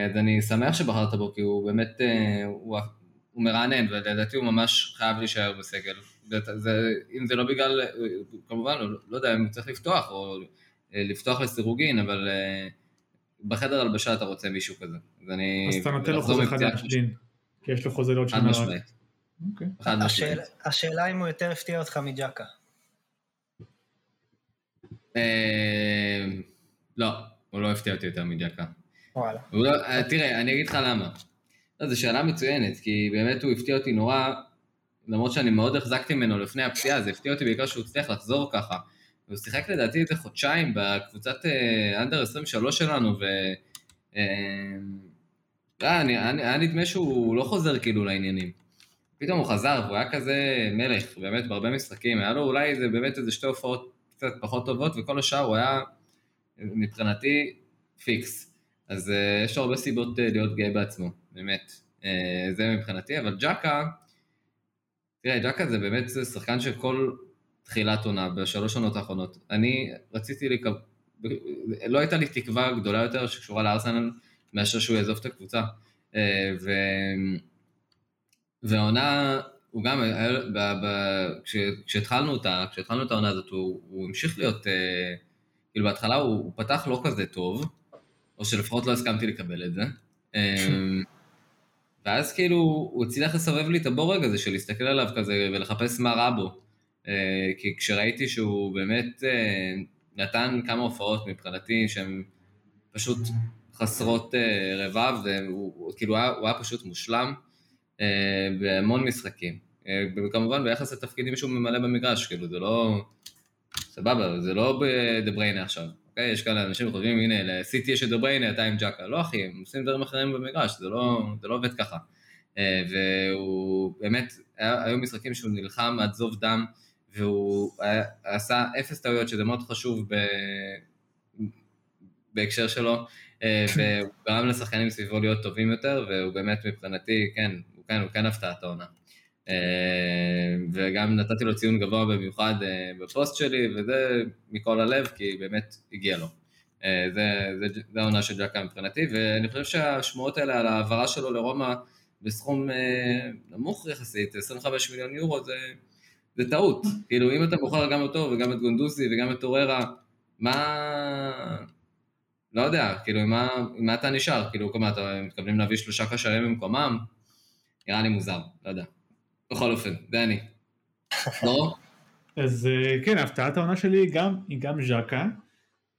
אז אני שמח שבחרת בו, כי הוא באמת, הוא, הוא מרענן, ולדעתי הוא ממש חייב להישאר בסגל. זה, זה, אם זה לא בגלל, כמובן, לא, לא יודע אם הוא צריך לפתוח, או לפתוח לסירוגין, אבל בחדר הלבשה אתה רוצה מישהו כזה. אז אני... אז אתה נותן לו חוזה חדש, דין. כי יש לו חוזה לעוד שנה. חד משמעית. אוקיי. חד משמעית. השאלה אם הוא יותר הפתיע אותך מג'קה. אה, לא, הוא לא הפתיע אותי יותר מג'קה. וואלה. לא, תראה, אני אגיד לך למה. לא, זו שאלה מצוינת, כי באמת הוא הפתיע אותי נורא, למרות שאני מאוד החזקתי ממנו לפני הפציעה, זה הפתיע אותי בעיקר שהוא הצליח לחזור ככה. הוא שיחק לדעתי איזה חודשיים בקבוצת אנדר 23 שלנו, ו... היה נדמה שהוא לא חוזר כאילו לעניינים. פתאום הוא חזר והוא היה כזה מלך, באמת בהרבה משחקים, היה לו אולי איזה באמת איזה שתי הופעות קצת פחות טובות, וכל השאר הוא היה מבחינתי פיקס. אז uh, יש לו הרבה סיבות uh, להיות גאה בעצמו, באמת. Uh, זה מבחינתי, אבל ג'קה, תראה, ג'קה זה באמת שחקן שכל תחילת עונה בשלוש עונות האחרונות. אני רציתי לקו... לא הייתה לי תקווה גדולה יותר שקשורה לארסנל מאשר שהוא יעזוב את הקבוצה. ו... והעונה, הוא גם. כשהתחלנו אותה, כשהתחלנו את העונה הזאת, הוא, הוא המשיך להיות, כאילו בהתחלה הוא, הוא פתח לא כזה טוב, או שלפחות לא הסכמתי לקבל את זה. אמ, ואז כאילו הוא הצליח לסובב לי את הבורג הזה של להסתכל עליו כזה ולחפש מה רע בו. אה, כי כשראיתי שהוא באמת אה, נתן כמה הופעות מבחינתי שהן פשוט חסרות אה, רבב, וכאילו הוא היה פשוט מושלם בהמון משחקים. וכמובן ביחס לתפקידים שהוא ממלא במגרש, כאילו זה לא... סבבה, זה לא בדה בריינה עכשיו. אוקיי? יש כאלה אנשים שחושבים, הנה, לסיטי יש את דבריינה, אתה עם ג'קה. לא אחי, הם עושים דברים אחרים במגרש, זה לא, זה לא עובד ככה. אה, והוא באמת, היו משחקים שהוא נלחם עד זוב דם, והוא עשה אפס טעויות, שזה מאוד חשוב ב... בהקשר שלו, אה, והוא גרם לשחקנים סביבו להיות טובים יותר, והוא באמת מבחינתי, כן, כן, הוא כן הפתעת העונה. אה, וגם נתתי לו ציון גבוה במיוחד אה, בפוסט שלי, וזה מכל הלב, כי באמת הגיע לו. אה, זה, זה, זה העונה של ג'קה מבחינתי, ואני חושב שהשמועות האלה על ההעברה שלו לרומא בסכום נמוך יחסית, 25 מיליון יורו, זה, זה טעות. כאילו, אם אתה בוחר גם אותו וגם את גונדוסי וגם את טוררה, מה... לא יודע, כאילו, מה, מה אתה נשאר? כאילו, כלומר, אתה מתכוונים להביא שלושה קשרים במקומם? נראה לי מוזר, לא יודע. בכל אופן, זה אני. לא? אז אה, כן, הפתעת העונה שלי היא גם, היא גם ז'קה,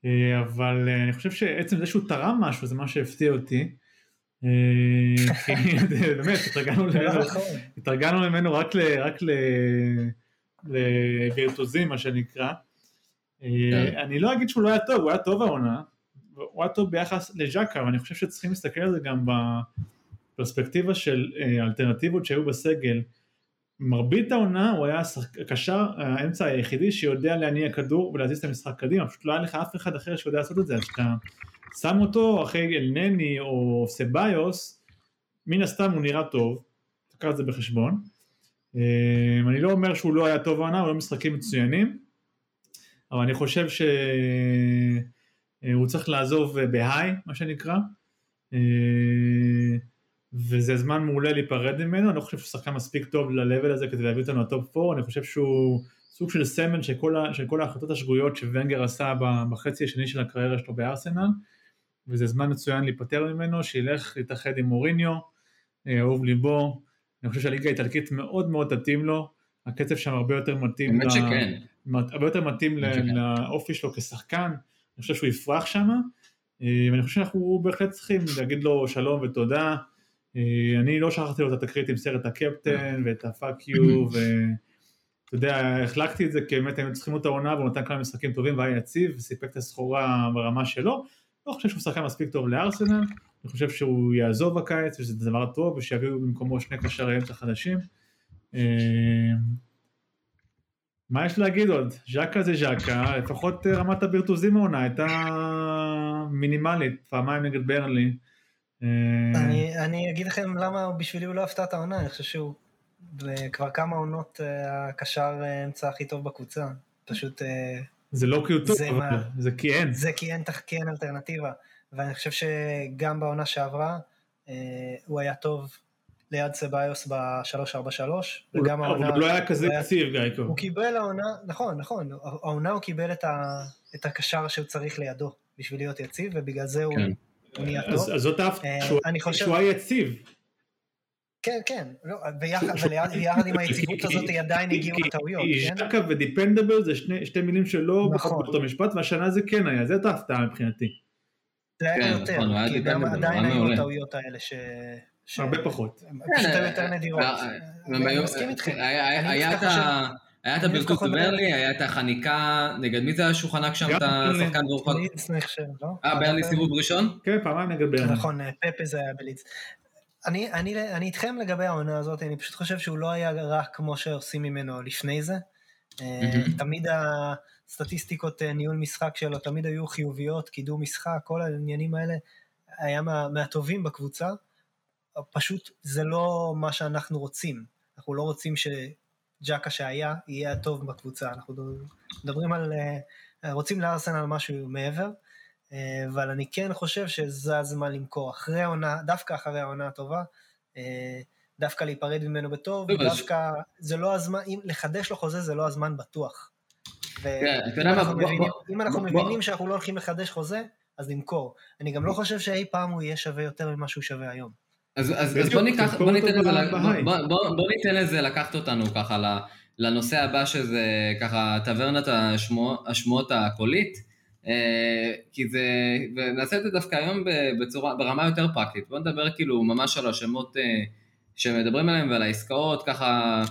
אה, אבל אה, אני חושב שעצם זה שהוא תרם משהו זה מה שהפתיע אותי. (laughs) באמת, התרגלנו (laughs) ממנו, נכון. התרגלנו ממנו רק, לווירטוזים, מה שנקרא. כן. אני לא אגיד שהוא לא היה טוב, הוא היה טוב העונה, הוא היה טוב ביחס לז'קה, אבל אני חושב שצריכים להסתכל על זה גם בפרספקטיבה של אלטרנטיבות שהיו בסגל. מרבית העונה הוא היה הקשר האמצע היחידי שיודע להניע כדור ולהזיז את המשחק קדימה, פשוט לא היה לך אף אחד אחר שיודע לעשות את זה, אז כשאתה שם אותו אחרי אלנני או סביוס, מן הסתם הוא נראה טוב, תקרא את זה בחשבון. אה, אני לא אומר שהוא לא היה טוב העונה, הוא לא משחקים מצוינים, אבל אני חושב שהוא צריך לעזוב בהיי, מה שנקרא. וזה זמן מעולה להיפרד ממנו, אני לא חושב שהוא שחקן מספיק טוב ל-level הזה כדי להביא אותנו לטופ 4, אני חושב שהוא סוג של סמל של כל, ה, של כל ההחלטות השגויות שוונגר עשה בחצי השני של הקריירה שלו בארסנל, וזה זמן מצוין להיפטר ממנו, שילך להתאחד עם מוריניו, אה, אהוב ליבו, אני חושב שהליגה האיטלקית מאוד מאוד תתאים לו, הקצב שם הרבה יותר מתאים, באמת שכן, הרבה יותר מתאים לאופי שלו כשחקן, אני חושב שהוא יפרח שם, אה, ואני חושב שאנחנו בהחלט צריכים להגיד לו שלום ותודה, אני לא שכחתי לו את התקרית עם סרט הקפטן ואת הפאק יו ואתה יודע, החלקתי את זה כי באמת היינו צריכים את העונה והוא נתן כמה משחקים טובים והיה יציב וסיפק את הסחורה ברמה שלו לא חושב שהוא שחקן מספיק טוב לארסנל, אני חושב שהוא יעזוב בקיץ וזה דבר טוב ושיביאו במקומו שני קשרי אמצע חדשים. אה, מה יש להגיד עוד? ז'קה זה ז'קה, לפחות רמת הבירטוזים העונה הייתה מינימלית, פעמיים נגד ברנלי. אני, אני אגיד לכם למה בשבילי הוא לא הפתע את העונה, אני חושב שהוא כבר כמה עונות הקשר אמצע הכי טוב בקבוצה. פשוט... זה לא כי הוא טוב, אבל זה כי אין. זה כי אין, כי אין אלטרנטיבה. ואני חושב שגם בעונה שעברה, הוא היה טוב ליד סביוס ב-343, וגם העונה... הוא לא היה כזה יציב, גייקו. הוא קיבל העונה, נכון, נכון, העונה הוא קיבל את, ה, את הקשר שהוא צריך לידו בשביל להיות יציב, ובגלל זה הוא, כן. הוא נהיה טוב. אז, זאת ההפתעה, אה, שהוא היה יציב. כן, כן, לא, ויחד, ויחד עם (laughs) היציבות הזאת עדיין הגיעו הטעויות, כן? ז'קה ודיפנדבל זה שני, שתי מילים שלא נכון. באותו משפט, והשנה זה כן היה, זאת ההפתעה מבחינתי. זה היה כן, יותר, נכון, כי גם עדיין היו הטעויות האלה ש... הרבה פחות. פשוט יותר נדירות. אני מסכים איתכם. היה את הבלקוס ברלי, היה את החניקה, נגד מי זה היה שהוא חנק שם את השחקן דורפת? בליץ נחשב, לא? אה, ברלי סיבוב ראשון? כן, פעמיים נגד ברלי. נכון, פפה זה היה בליץ. אני, אני, אני איתכם לגבי העונה הזאת, אני פשוט חושב שהוא לא היה רק כמו שעושים ממנו לפני זה. תמיד הסטטיסטיקות ניהול משחק שלו תמיד היו חיוביות, קידום משחק, כל העניינים האלה, היה מה, מהטובים בקבוצה. פשוט זה לא מה שאנחנו רוצים. אנחנו לא רוצים שג'קה שהיה יהיה הטוב בקבוצה. אנחנו מדברים על, אה, רוצים לארסנל משהו מעבר, אה, אבל אני כן חושב שזה הזמן למכור. אחרי העונה, דווקא אחרי העונה הטובה, אה, דווקא להיפרד ממנו בטוב, דווקא זה לא הזמן, אם לחדש לו חוזה זה לא הזמן בטוח. כן, ואם אנחנו מבינים שאנחנו לא הולכים לחדש חוזה, אז נמכור. אני גם לא חושב שאי פעם הוא יהיה שווה יותר ממה שהוא שווה היום. אז, אז, אז בוא, ניקח, בוא, ניתן לזה, בוא, בוא, בוא ניתן לזה לקחת אותנו ככה לנושא הבא שזה ככה טברנת השמוע, השמועות הקולית, אה, כי זה, ונעשה את זה דווקא היום בצורה, ברמה יותר פרקטית, בוא נדבר כאילו ממש על השמות אה, שמדברים עליהם ועל העסקאות ככה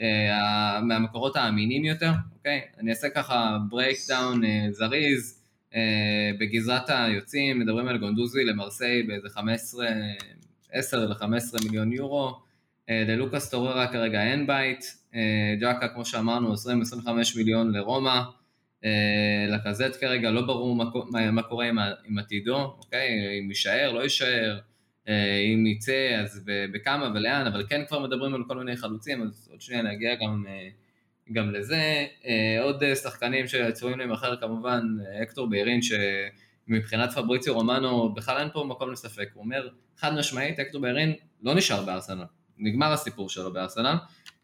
אה, מהמקורות האמינים יותר, אוקיי? אני אעשה ככה breakdown זריז. בגזרת היוצאים, מדברים על גנדוזי למרסיי באיזה 15 10 ל-15 מיליון יורו, אה, ללוקאס טוריירה כרגע אין בית, אה, ג'אקה כמו שאמרנו 20-25 מיליון לרומא, אה, לקזט כרגע לא ברור מה, מה קורה עם, עם עתידו, אוקיי? אם יישאר, לא יישאר, אם יצא אז בכמה ולאן, אבל כן כבר מדברים על כל מיני חלוצים, אז עוד שנייה נגיע גם, גם לזה. עוד שחקנים שצפויים להימכר כמובן, אקטור ביירין ש... מבחינת פבריציו רומנו בכלל אין פה מקום לספק, הוא אומר חד משמעית אקטור ביירין לא נשאר בארסנל, נגמר הסיפור שלו בארסנל,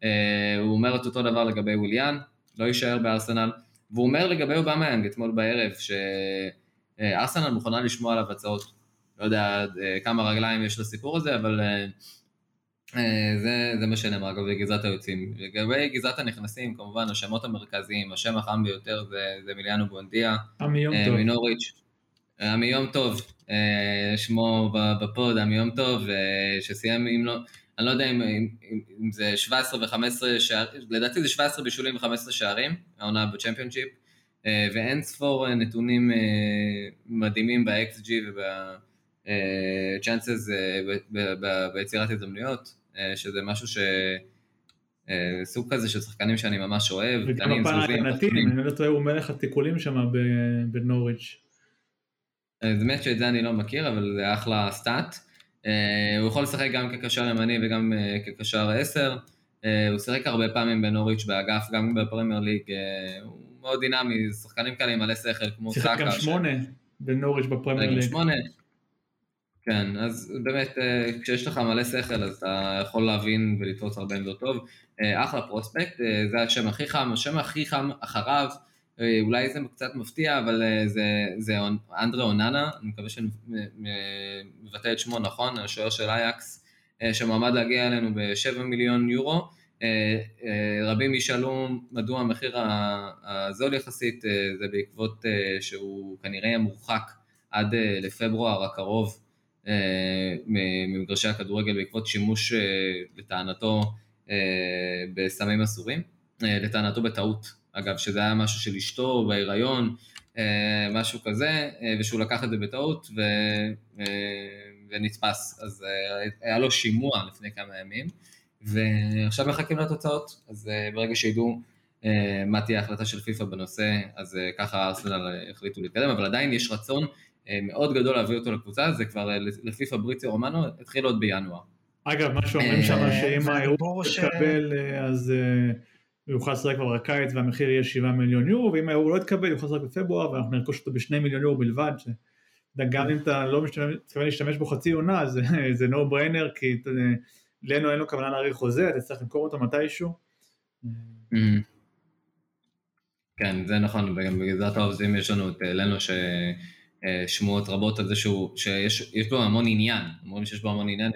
אה, הוא אומר את אותו דבר לגבי וויליאן, לא יישאר בארסנל, והוא אומר לגבי אובמה יאנג אתמול בערב שארסנל מוכנה לשמוע עליו הצעות, לא יודע אה, כמה רגליים יש לסיפור הזה, אבל אה, זה, זה מה שנאמר. לגבי גזרת היוצאים. לגבי גזרת הנכנסים, כמובן השמות המרכזיים, השם החם ביותר זה, זה מיליאנו בונדיה, מנוריץ', עמי יום טוב, אה, שמו בפוד, עמי יום טוב, אה, שסיים, אם לא, אני לא יודע אם, אם, אם זה 17 ו-15 שערים, לדעתי זה 17 בישולים ו-15 שערים, העונה בצ'מפיונשיפ, אה, ואין ספור נתונים מדהימים ב-XG וב-chances ביצירת הזדמנויות, שזה משהו ש... סוג כזה של שחקנים שאני ממש אוהב. וגם הפן ההגנתי, אני לא טועה, הוא מלך התיקולים שם בנוריץ'. באמת שאת זה אני לא מכיר, אבל זה אחלה סטאט. אה, הוא יכול לשחק גם כקשר ימני וגם אה, כקשר עשר. אה, הוא שיחק הרבה פעמים בנוריץ' באגף, גם בפרמייר ליג. הוא מאוד דינמי, שחקנים כאלה עם מלא שכל, כמו סאקה. שיחק גם שמונה בנוריץ' בפרמייר ליג. שמונה. כן, אז באמת, כשיש לך מלא שכל, אז אתה יכול להבין ולתפוס הרבה עמדות טוב. אחלה פרוספקט, זה השם הכי חם, השם הכי חם אחריו. אה, אולי זה קצת מפתיע, אבל אה, זה, זה אנדרה אוננה, אני מקווה שאני מבטא את שמו נכון, השוער של אייקס, אה, שמועמד להגיע אלינו ב-7 מיליון יורו. רבים ישאלו מדוע המחיר הזול יחסית, זה בעקבות שהוא כנראה מורחק עד לפברואר הקרוב ממגרשי הכדורגל בעקבות שימוש לטענתו בסמים אסורים, לטענתו בטעות אגב, שזה היה משהו של אשתו בהיריון, אה, משהו כזה, אה, ושהוא לקח את זה בטעות ו... אה, ונתפס. אז היה לו שימוע לפני כמה ימים, ועכשיו מחכים לתוצאות, אז ברגע שידעו מה תהיה ההחלטה של פיפ"א בנושא, אז ככה ארסנל החליטו להתקדם, אבל עדיין יש רצון מאוד גדול להביא אותו לקבוצה, זה כבר לפי פבריציו רומנו התחיל עוד בינואר. אגב, מה שאומרים שם, שאם האירוע יתקבל, אז הוא יוכל לשחק כבר הקיץ והמחיר יהיה 7 מיליון יורו, ואם האירוע לא יתקבל, הוא יוכל לשחק בפברואר, ואנחנו נרכוש אותו ב-2 מיליון יורו בלבד, שגם אם אתה לא מתכוון להשתמש בו חצי עונה, (laughs) זה no brainer, כי לנו אין לו כוונה להאריך חוזה, אתה צריך למכור אותו מתישהו. Mm. כן, זה נכון, וגם בגזרת העובדים יש לנו את לנו ששמועות רבות על זה שהוא, שיש בו המון עניין, אומרים שיש בו המון עניין,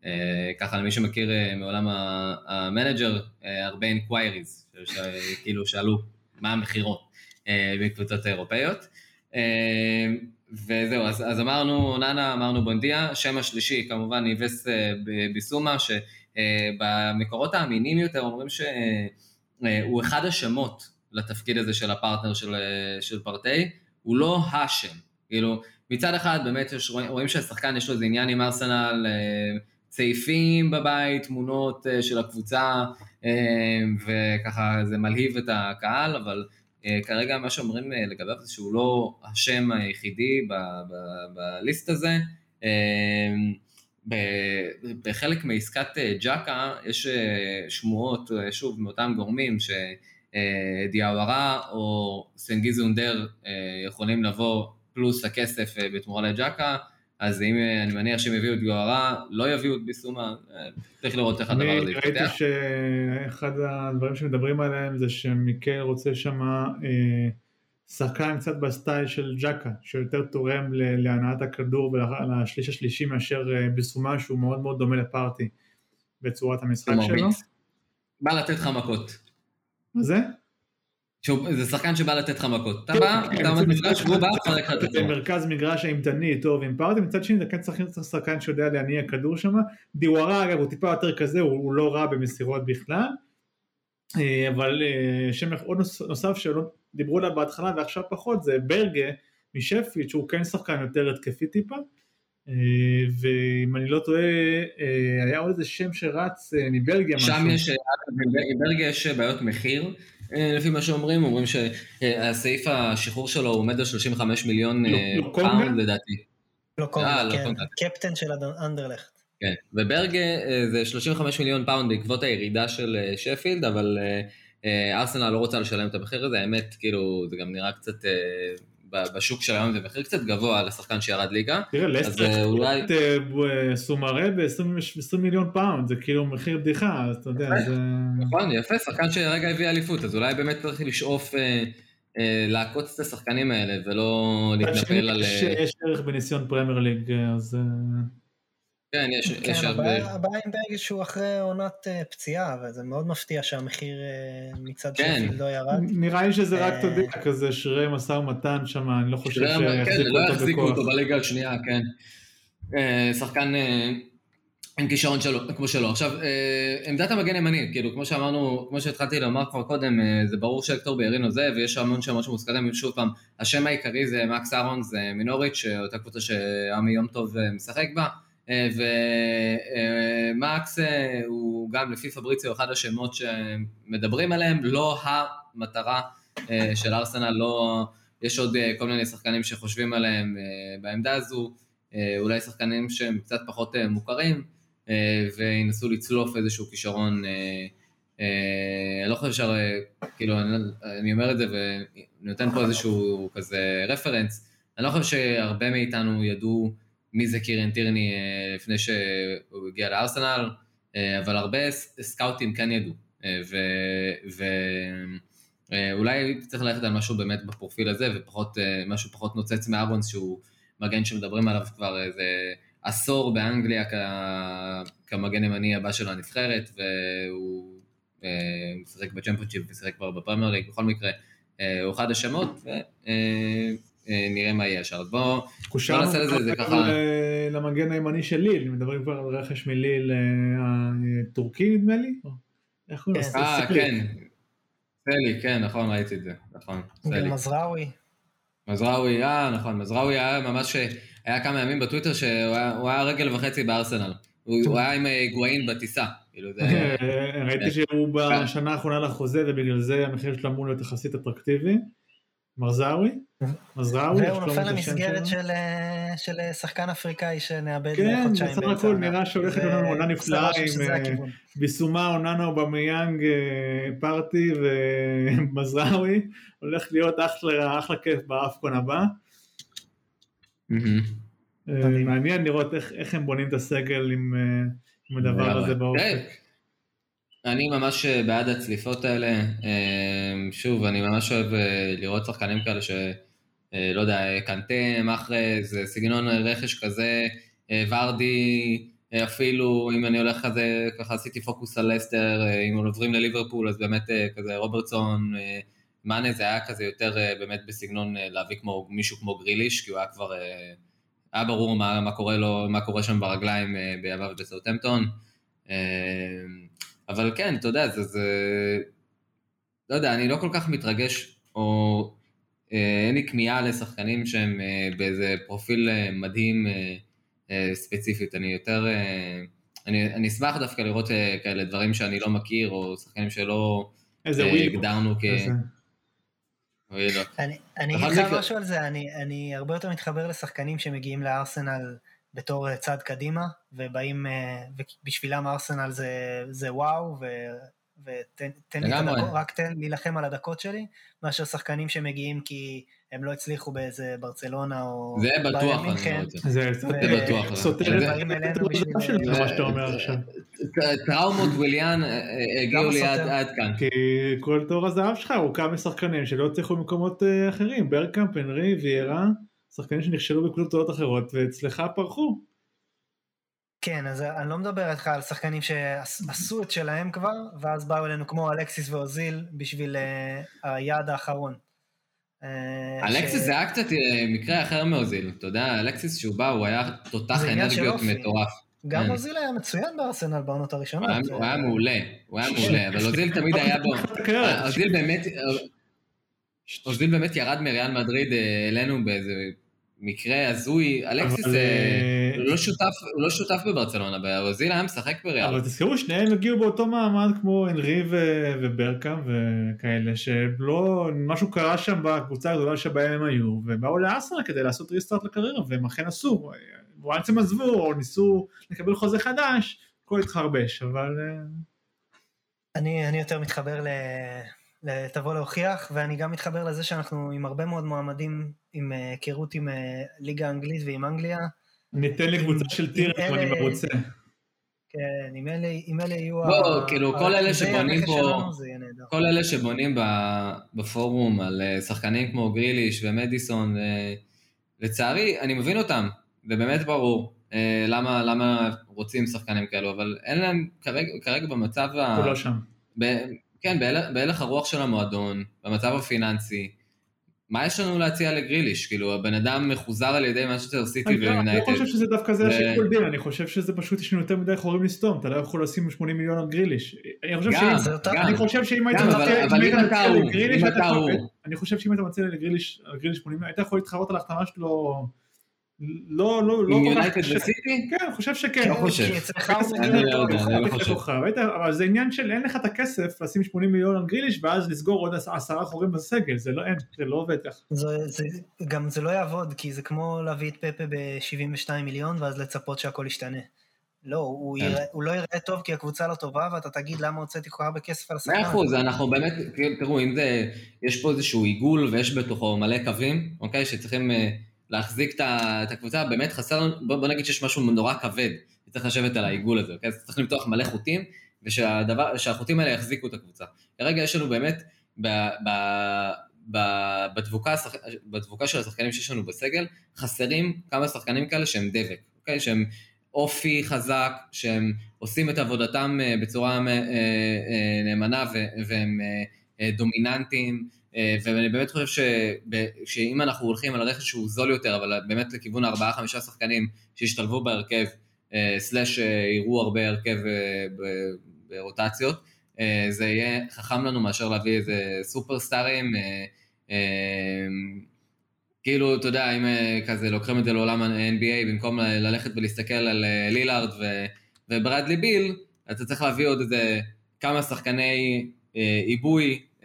שככה למי שמכיר אה, מעולם המנג'ר, אה, הרבה inquiries, כאילו שאלו מה המכירות מקבוצות אירופאיות. וזהו, אז, אז אמרנו אונאנה, אמרנו בונדיה, שם השלישי כמובן איב ביסומה, שבמקורות האמינים יותר אומרים שהוא אחד השמות לתפקיד הזה של הפרטנר של, של פארטיי, הוא לא השם, כאילו מצד אחד באמת יש, רואים שהשחקן יש לו איזה עניין עם ארסנל, צעיפים בבית, תמונות של הקבוצה, וככה זה מלהיב את הקהל, אבל אה, כרגע מה שאומרים אה, לגביו זה שהוא לא השם היחידי בליסט הזה. אה, בחלק מעסקת ג'קה יש שמועות, שוב, מאותם גורמים שדיאוורה או סנגיזונדר יכולים לבוא פלוס הכסף בתמורה לג'קה. אז אם אה, אני מניח שהם יביאו את גוהרה, לא יביאו את ביסומה, אה, צריך לראות איך הדבר הזה יתפתח. אני ראיתי שאחד הדברים שמדברים עליהם זה שמיקל רוצה שם אה, שחקן קצת בסטייל של ג'קה, שיותר תורם להנעת הכדור ולשליש השלישי מאשר ביסומה שהוא מאוד מאוד דומה לפארטי בצורת המשחק שלו. בא לתת לך מכות. מה זה? זה שחקן שבא לתת לך מכות. אתה כן, בא, כן, אתה עומד במגרש, והוא בא, פרק לך את זה. מרכז מגרש אימתני טוב עם פארטי, מצד שני זה כן שחקן שיודע להניע כדור שם. דיווארה אגב הוא טיפה יותר כזה, הוא לא רע במסירות בכלל. אה, אבל אה, שם עוד נוסף שלא דיברו עליו בהתחלה ועכשיו פחות זה ברגה משפילד שהוא כן שחקן יותר התקפי טיפה. אה, ואם אני לא טועה, היה עוד איזה שם שרץ מבלגיה. שם יש, בבלגיה יש בעיות מחיר. אה, לפי מה שאומרים, אומרים שהסעיף השחרור שלו עומד על 35 מיליון לא, לא אה, פאונד לדעתי. לוקונגה, אה, כן, קפטן של אנדרלכט. כן, וברג' זה זה 35 מיליון פאונד בעקבות הירידה של שפילד, אבל ארסנל לא רוצה לשלם את המחיר הזה, האמת, כאילו, זה גם נראה קצת בשוק של היום זה מחיר קצת גבוה לשחקן שירד ליגה. תראה, לסטר אולי... אה, סומארה ב-20 מיליון פאונד, זה כאילו מחיר בדיחה, אז אתה יודע, זה... נכון, יפה, שחקן שרגע הביא אליפות, אז אולי באמת צריך לשאוף אה, אה, לעקוץ את השחקנים האלה, ולא להתנפל על... יש ערך בניסיון פרמייר ליג, אז... כן, יש, כן, יש הרבה... הבעיה, הבעיה עם ברג' שהוא אחרי עונת uh, פציעה, וזה מאוד מפתיע שהמחיר uh, מצד כן. שפילד לא ירד. נראה לי שזה רק, אתה יודע, כזה שרירי משא ומתן שם, אני לא חושב שיחזיקו כן, אותו בכוח. לא יחזיקו אותו בליגה השנייה, כן. Uh, שחקן uh, עם כישרון שלו, כמו שלו. עכשיו, uh, עמדת המגן הימני, כאילו, כמו שאמרנו, כמו שהתחלתי לומר כבר קודם, uh, זה ברור שהקטור בירינו זה, ויש המון שמות שמוזכרים, שוב פעם, השם העיקרי זה מקס אהרון, זה מינוריץ', אותה קבוצה שעמי יום טוב משחק בה. אה, ומקס אה, הוא גם לפי פבריציו אחד השמות שמדברים עליהם, לא המטרה אה, של ארסנל, לא, יש עוד כל מיני שחקנים שחושבים עליהם בעמדה הזו, אולי שחקנים שהם קצת פחות מוכרים, וינסו לצלוף איזשהו כישרון, אני לא חושב ש... כאילו, אני אומר את זה ואני נותן פה איזשהו כזה רפרנס, אני לא חושב שהרבה מאיתנו ידעו מי זה קירן טירני אה, לפני שהוא הגיע לארסנל, אה, אבל הרבה סקאוטים כן ידעו, אה, ואולי צריך ללכת על משהו באמת בפרופיל הזה, ופחות, משהו פחות נוצץ מארונס שהוא מגן שמדברים עליו כבר איזה עשור באנגליה כמגן ימני הבא של הנבחרת, והוא משחק בצ'מפיונצ'יפ ושיחק כבר בפרמייר ליג, בכל מקרה. הוא אחד השמות, נראה מה יהיה עכשיו. בואו נעשה לזה, זה ככה... למגן הימני של ליל, מדברים כבר על רכש מליל הטורקי אה, נדמה לי? איך הוא נעשה? אה, כן. סלי, כן, נכון, ראיתי את זה, נכון. גם מזרעוי. מזרעוי, אה, נכון, מזרעוי היה ממש, היה כמה ימים בטוויטר שהוא היה רגל וחצי בארסנל. הוא היה עם היגואין בטיסה. כאילו (laughs) ראיתי שהוא בשנה האחרונה לחוזה ובגלל זה המחיר שלו אמור להיות יחסית אטרקטיבי. מרזאווי? מזרעוי? והוא נופל למסגרת של, אה, של אה, שחקן אפריקאי שנאבד כן, חודשיים בסך הכל נראה שהולכת לנו עונה נפלאה עם. ביסומה אוננה במיאנג פארטי ומזרעוי, (laughs) הולך להיות אחלה, אחלה כיף באפקון הבא. אה. מעניין לראות איך, איך הם בונים את הסגל עם, אה, עם הדבר. הזה באופק. אני ממש אה, בעד הצליפות האלה. אה, שוב, אני ממש אוהב אה, לראות שחקנים כאלה ש... לא יודע, קנטה, מאחרז, אה, סגנון רכש כזה, ורדי, אפילו אם אני הולך כזה, ככה עשיתי פוקוס על לסטר, אם עוברים לליברפול אז באמת כזה רוברטסון, מאנה זה היה כזה יותר באמת בסגנון להביא כמו מישהו כמו גריליש, כי הוא היה כבר, היה ברור מה, מה קורה לו, מה קורה שם ברגליים בימיו בסאוטהמפטון. אבל כן, אתה יודע, זה, זה... לא יודע, אני לא כל כך מתרגש, או אה, אין לי כמיהה לשחקנים שהם אה, באיזה פרופיל אה, מדהים אה, אה, ספציפית, אני יותר... אה, אני, אני אשמח דווקא לראות אה, כאלה דברים שאני לא מכיר, או שחקנים שלא אה. הגדרנו כ... איזה-. אני, אגיד לך משהו על זה, אני, אני הרבה יותר מתחבר לשחקנים שמגיעים לארסנל בתור אה, צעד קדימה, ובאים, אה, ובשבילם ארסנל זה, זה וואו, ו, ותן תן לי את. הדקות, רק תן להילחם על הדקות שלי, מאשר שחקנים שמגיעים כי הם לא הצליחו באיזה ברצלונה או זה ביירן בטוח, אני. לא רוצה. זה בטוח, סותר זה- את מה שאתה אומר עכשיו. טראומות וויליאן אה, אה, הגיעו לי עד כאן. כי כל תור הזהב שלך הורכב משחקנים שלא הצליחו במקומות אה, אחרים, ברקאמפ, הנרי, ויירה, שחקנים שנכשלו בקבוצות אחרות ואצלך פרחו. כן, אז אני לא מדבר איתך על שחקנים שעשו את שלהם כבר, ואז באו אלינו כמו אלכסיס ואוזיל בשביל אה, היעד האחרון. אה, אלקסיס ש- זה היה קצת אה, מקרה אחר מאוזיל, אתה יודע, אלקסיס שהוא בא, הוא היה תותח אנרגיות. מטורף. גם כן. אוזיל היה מצוין בארסנל בעונות הראשונות. הוא היה מעולה, הוא היה מעולה, אבל אוזיל תמיד היה בו. (laughs) אוזיל באמת, אוזיל באמת ירד מריאל מדריד אלינו באיזה מקרה הזוי, אלקסיס אבל, אה, אה, הוא לא שותף, הוא לא שותף בברצלונה, אוזיל היה משחק בריאל. אבל תזכרו שניהם הגיעו באותו מעמד כמו הנרי ו- וברקאמפ וכאלה שלא, משהו קרה שם בקבוצה הגדולה שבהם הם היו ובאו לארסנל כדי לעשות ריסטארט לקריירה והם אכן עשו, once הם עזבו או ניסו לקבל חוזה חדש, הכל התחרבש אבל אה, אני, אני יותר מתחבר. ל- תבוא להוכיח, ואני גם מתחבר לזה שאנחנו עם הרבה מאוד מועמדים עם אה, היכרות עם אה, ליגה האנגלית ועם אנגליה. ניתן לקבוצה של עם טירן אם אני מרוצה. כן, אם אלה, אם אלה יהיו... בוא, ה- כאילו, כל אלה שבונים פה-. כל אלה שבונים ב- בפורום על אה, שחקנים כמו גריליש ומדיסון, לצערי, אני מבין אותם, ובאמת ברור למה, למה רוצים שחקנים כאלו, אבל אין להם כרגע, כרגע במצב, ה... הוא לא שם. כן, בהלך הרוח של המועדון, במצב הפיננסי, מה יש לנו להציע לגריליש? כאילו, הבן אדם מחוזר על ידי מנצ'סטר סיטי אני לא- אני לא ויונייטד. חושב שזה דווקא זה השיקול דין, אני חושב שזה פשוט יש לנו יותר מדי חורים לסתום, אתה לא יכול לשים 80 מיליון על גריליש. אני חושב שאם- היית מציע- לגריליש. אני חושב שאם היית מציע לגריליש על גריליש 80, היית יכול להתחרות על ההחתמה שלו, לא, לא, לא עם כל כך יונייטד קשה. וסיטי? כן, אני חושב שכן. לא חושב. אני לא לא חושב. אבל זה עניין של אין לך את הכסף לשים 80 מיליון על גריליש ואז לסגור עוד עשרה חורים בסגל, זה לא אין, זה לא עובד ככה. זה, זה, גם זה לא יעבוד, כי זה כמו להביא את פפה ב-72 מיליון, ואז לצפות שהכל ישתנה. לא, הוא, כן. יראה, הוא לא יראה טוב כי הקבוצה לא טובה, ואתה תגיד למה הוצאתי כל כך הרבה כסף על השחקן. מאה אחוז, אנחנו באמת, כאילו, תראו, אם זה, יש פה איזשהו עיגול ויש בתוכו מלא קווים, אוקיי, שצריכים אה, להחזיק את הקבוצה, באמת חסר בוא, בוא נגיד שיש משהו נורא כבד, שצריך לשבת על העיגול הזה, אוקיי? אז צריך למתוח מלא חוטים, ושהדבר, שהחוטים האלה יחזיקו את הקבוצה. כרגע יש לנו באמת, ב, ב, ב, בדבוקה, בדבוקה של השחקנים שיש לנו בסגל, חסרים כמה שחקנים כאלה שהם דבק, אוקיי? שהם אופי חזק, שהם עושים את עבודתם אה, בצורה אה, אה, נאמנה והם דומיננטיים, ואני באמת חושב שב- שאם אנחנו הולכים על רכש שהוא זול יותר, אבל באמת לכיוון הארבעה-חמישה שחקנים שישתלבו בהרכב, אה, סלאש אה, יראו הרבה הרכב אה, ברוטציות, אה, זה יהיה חכם לנו מאשר להביא איזה סופרסטארים, אה, אה, כאילו, אתה יודע, אם אה, כזה לוקחים את זה לעולם ה-NBA, במקום ללכת ולהסתכל על אה, לילארד ו- וברדלי ביל, אתה צריך להביא עוד איזה כמה שחקני אה, עיבוי, אה,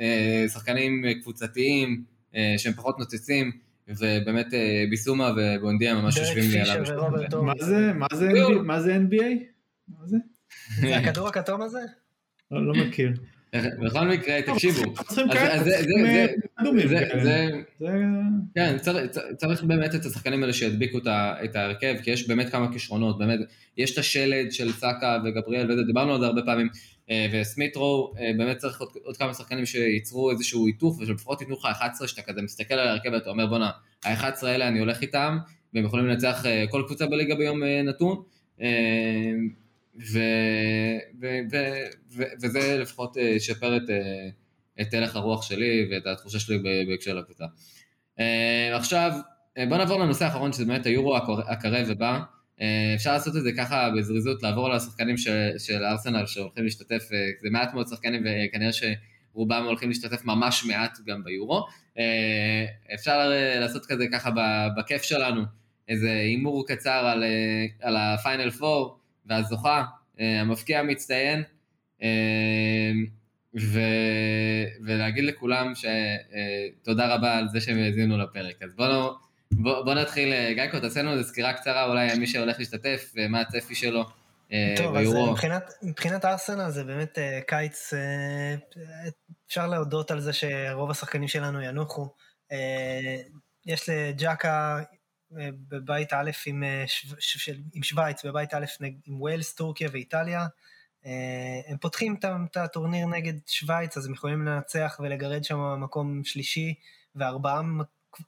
שחקנים אה, קבוצתיים, אה, שהם פחות נוצצים, ובאמת אה, ביסומה ובונדיה ממש יושבים לי על פישר המשקוף ורוברט הזה. דורי. מה זה, מה זה NBA? מה זה NBA? מה זה? זה הכדור הכתום הזה? לא לא מכיר. בכל מקרה, תקשיבו, כן, צריך, באמת את השחקנים האלה שידביקו את ההרכב, כי יש באמת כמה כישרונות, באמת, יש את השלד של סאקה וגבריאל, וזה, דיברנו על זה הרבה פעמים, אה, וסמיטרו, אה, באמת צריך עוד, כמה שחקנים שייצרו איזשהו היתוך, ושלפחות ייתנו לך 11, שאתה כזה מסתכל על ההרכב ואתה אומר, בואנה, ה-11 האלה אני הולך איתם, והם יכולים לנצח אה, כל קבוצה בליגה ביום נתון, ו, ו, ו, ו, וזה לפחות אה, ישפר את, אה, את הלך הרוח שלי ואת התחושה שלי בהקשר לקבוצה. Uh, עכשיו, בוא נעבור לנושא האחרון, שזה באמת היורו הקרב ובא. אפשר לעשות את זה ככה בזריזות, לעבור על השחקנים של, של ארסנל שהולכים להשתתף, זה מעט מאוד שחקנים וכנראה שרובם הולכים להשתתף ממש מעט גם ביורו. אפשר לעשות כזה ככה בכיף שלנו, איזה הימור קצר על, על הפיינל פור והזוכה, uh, המבקיע המצטיין. Uh, ו... ולהגיד לכולם שתודה רבה על זה שהם האזינו לפרק. אז בואו בוא, בוא נתחיל, אה, גיא, תעשה לנו איזו סקירה קצרה אולי על מי שהולך להשתתף ומה הצפי שלו אה, טוב, אז ביורו. אה, מבחינת, מבחינת ארסנל זה באמת אה, קיץ, אה, אפשר להודות על זה שרוב השחקנים שלנו ינוחו. אה, יש לג'קה אה, בבית א' עם, אה, שו- עם שווייץ, בבית א' עם ווילס, טורקיה ואיטליה. אה, הם פותחים את הטורניר נגד שווייץ, אז הם יכולים לנצח ולגרד שם מקום שלישי, וארבעה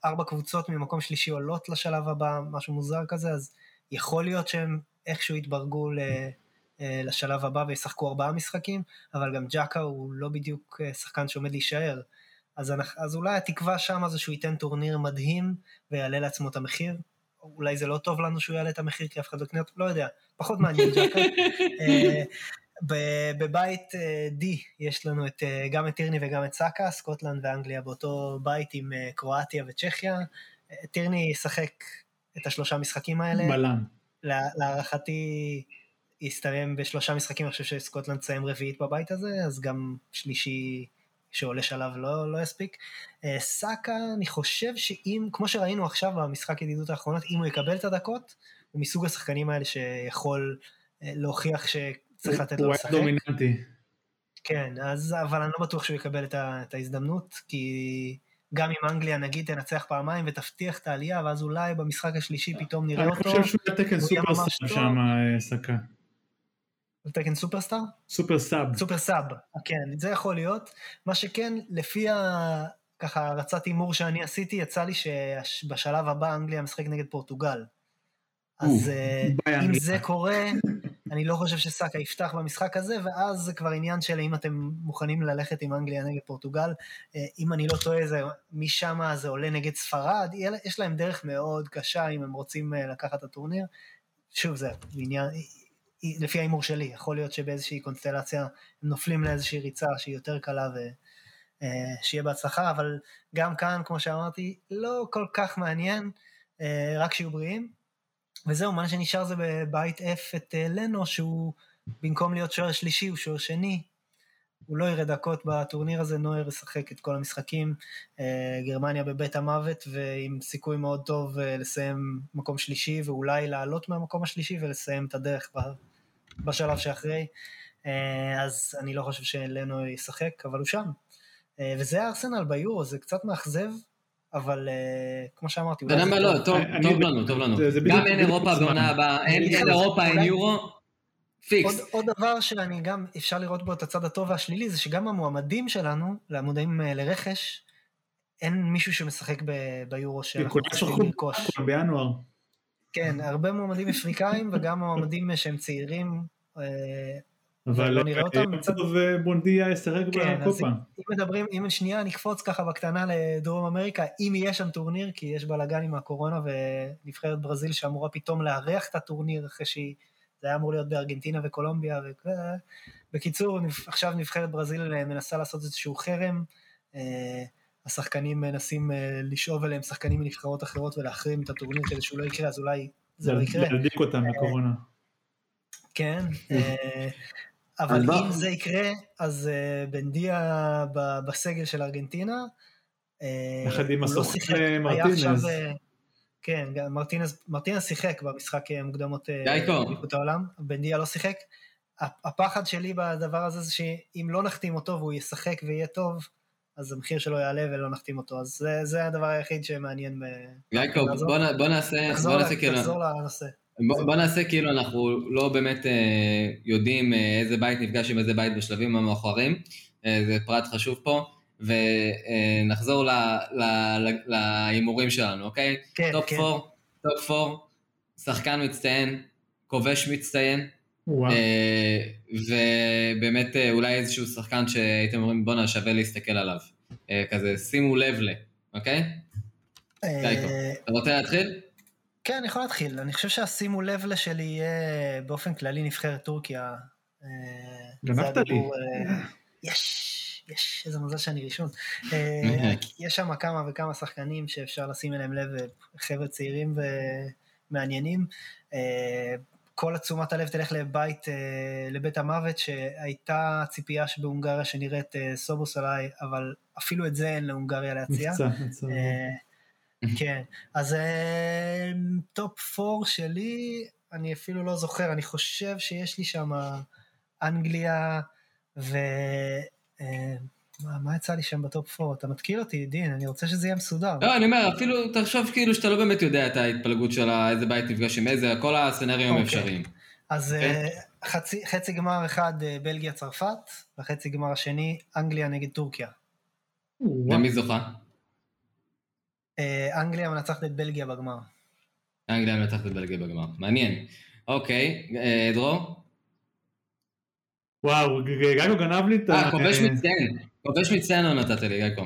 ארבע קבוצות ממקום שלישי עולות לשלב הבא, משהו מוזר כזה, אז יכול להיות שהם איכשהו יתברגו ל, אה, לשלב הבא וישחקו ארבעה משחקים, אבל גם ג'קה הוא לא בדיוק אה, שחקן שעומד להישאר. אז, אנחנו, אז אולי התקווה שם זה שהוא ייתן טורניר מדהים ויעלה לעצמו את המחיר. אולי זה לא טוב לנו שהוא יעלה את המחיר כי אף אחד לא יקנה אותו, לא יודע, פחות מעניין ג'קה. (laughs) אה, בבית אה, D יש לנו את, אה, גם את טירני וגם את סאקה, סקוטלנד ואנגליה באותו בית עם קרואטיה וצ'כיה. טירני ישחק את השלושה משחקים האלה. בלם. לה- להערכתי יסתיים בשלושה משחקים, אני חושב שסקוטלנד תסיים רביעית בבית הזה, אז גם שלישי שעולה שלב לא, לא יספיק. אה, סאקה, אני חושב שאם, כמו שראינו עכשיו במשחק ידידות האחרונות, אם הוא יקבל את הדקות, הוא מסוג השחקנים האלה שיכול אה, להוכיח שצריך לתת לו הוא לשחק. היה דומיננטי. כן, אז, אבל אני לא בטוח שהוא יקבל את, ה, את ההזדמנות, כי גם אם אנגליה נגיד תנצח פעמיים ותבטיח את העלייה, ואז אולי במשחק השלישי פתאום נראה אני אותו. חושב שהוא היה תקן הוא יהיה ממש סופרסטאר. שם, אה, סאקה. על תקן סופרסטאר? super sub. super sub, כן, זה יכול להיות. מה שכן, לפי ה... ככה הרצת הימור שאני עשיתי, יצא לי שבשלב הבא אנגליה משחק נגד פורטוגל. אז אה, אם. זה קורה, אני לא חושב שסאקה יפתח במשחק הזה, ואז זה כבר עניין של אם אתם מוכנים ללכת עם אנגליה נגד פורטוגל. אה, אם אני לא טועה, זה, משם זה עולה נגד ספרד, יש להם דרך מאוד קשה אם הם רוצים אה, לקחת את הטורניר. שוב, זה עניין, לפי ההימור שלי, יכול להיות שבאיזושהי קונסטלציה הם נופלים לאיזושהי ריצה שהיא יותר קלה ושיהיה בהצלחה, אבל גם כאן, כמו שאמרתי, לא כל כך מעניין, אה, רק שיהיו בריאים. וזהו, מה שנשאר זה בבית F את אה, לנו, שהוא במקום להיות שוער שלישי, הוא שוער שני. הוא לא יראה דקות בטורניר הזה, נויר ישחק את כל המשחקים. אה, גרמניה בבית המוות, ועם סיכוי מאוד טוב אה, לסיים מקום שלישי, ואולי לעלות מהמקום השלישי ולסיים את הדרך בשלב שאחרי. אה, אז אני לא חושב שלנו ישחק, אבל הוא שם. אה, וזה הארסנל ביורו, זה קצת מאכזב, אבל אה, כמו שאמרתי, אתה יודע מה? טוב. לא, טוב לנו, טוב לנו. גם אין אירופה. בעונה הבאה, אין אירופה, אין יורו, פיקס. עוד, עוד דבר שאני גם, אפשר לראות בו את הצד הטוב והשלילי, זה שגם המועמדים שלנו, למועמדים אה, לרכש, אין מישהו שמשחק ב- ביורו שאנחנו צריכים לרכוש. בינואר. כן, הרבה מועמדים אפריקאים וגם מועמדים שהם צעירים. אה, אבל לא נראה אותם, אה, טוב אה, בונדיה כן, אז בקופה. אם אם מדברים, אם שנייה נקפוץ ככה בקטנה לדרום אמריקה, אם יהיה שם טורניר, כי יש בלאגן עם הקורונה ונבחרת ברזיל שאמורה פתאום לארח את הטורניר אחרי שהיא, זה היה אמור להיות בארגנטינה וקולומביה. ו... בקיצור, עכשיו נבחרת ברזיל מנסה לעשות איזשהו חרם, השחקנים מנסים אה, לשאוב אליהם שחקנים מנבחרות אחרות ולהחרים את הטורניר כדי שהוא לא יקרה, אז אולי זה לא יקרה. להדליק אותם בקורונה. כן, אה, אבל אז בוא- אם זה יקרה, אז אה, בנדיה בסגל של ארגנטינה, אה, יחד עם לא הסוכן מרטינז. אה, כן, מרטינז, מרטינז שיחק במשחק אה, מוקדמות אה. אליפות העולם, בנדיה לא שיחק. הפחד שלי בדבר הזה זה שאם לא נחתים אותו והוא ישחק ויהיה טוב, אז המחיר שלו יעלה ולא נחתים אותו. אז זה, זה הדבר היחיד שמעניין. ב- בוא נ- בוא נעשה, תחזור בוא נעשה כאילו, תחזור לנושא. בוא בוא נעשה כאילו אנחנו לא באמת אה, יודעים אה, איזה בית נפגש עם איזה בית בשלבים המאוחרים, אה, זה פרט חשוב פה, ונחזור להימורים שלנו, אוקיי? כן, top כן. 4, top 4, שחקן מצטיין, כובש מצטיין. אה, ובאמת אה, אולי איזשהו שחקן שהייתם אומרים בואנה שווה להסתכל עליו. אה, כזה שימו לב ל, אוקיי? אה, אתה רוצה להתחיל? כן, אני יכול להתחיל. אני חושב שהשימו לב לשלי יהיה באופן כללי נבחרת טורקיה. אה, גנבת לי. אה, יש, יש, איזה מזל שאני ראשון. אה, יש שם כמה וכמה שחקנים שאפשר לשים אליהם לב, אה, חבר'ה צעירים ומעניינים. כל תשומת הלב תלך לבית, אה, לבית המוות, שהייתה ציפייה שבהונגריה שנראית אה, סובוס עליי, אבל אפילו את זה אין להונגריה להציע. נפצע, נפצע. אה, כן, אז top 4 שלי, אני אפילו לא זוכר, אני חושב שיש לי שם אנגליה ו... מה, מה יצא לי שם ב top 4? אתה מתקיל אותי, דין, אני רוצה שזה יהיה מסודר. לא, אני אומר, אפילו תחשוב כאילו שאתה לא באמת יודע את ההתפלגות של איזה בית נפגש עם איזה, כל ה scenario הם אוקיי. אז כן. אה, חצי, חצי גמר אחד אה, בלגיה-צרפת, וחצי גמר השני אנגליה נגד טורקיה. ומי זוכה? אה, אנגליה מנצחת את בלגיה בגמר. אנגליה מנצחת את בלגיה בגמר. מעניין. אוקיי, אה, דרור? וואו, גייגו גנב לי את ה... אה, כובש מצטיין. כובש מצטיין לא נתת לי, גייקו.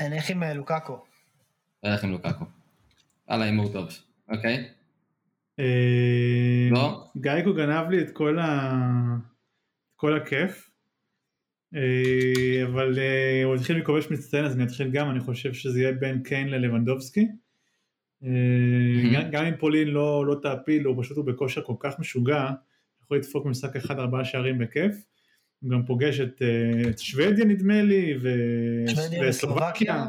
אני אלך עם אה, לוקאקו. הולך עם לוקקו. וואלה, הימור טוב. אוקיי? אה, לא? גייגו גנב לי את כל ה... את כל הכיף. אה, אבל אה, הוא התחיל מכובש מצטיין אז אני אתחיל גם, אני חושב שזה יהיה בין קיין ללבנדובסקי. אה, גם- גם אם פולין לא לא תעפיל, הוא פשוט הוא בכושר כל כך משוגע, יכול לדפוק במשחק אחד ארבעה שערים בכיף. הוא גם פוגש את אה, את שוודיה נדמה לי, ו- וסלובקיה.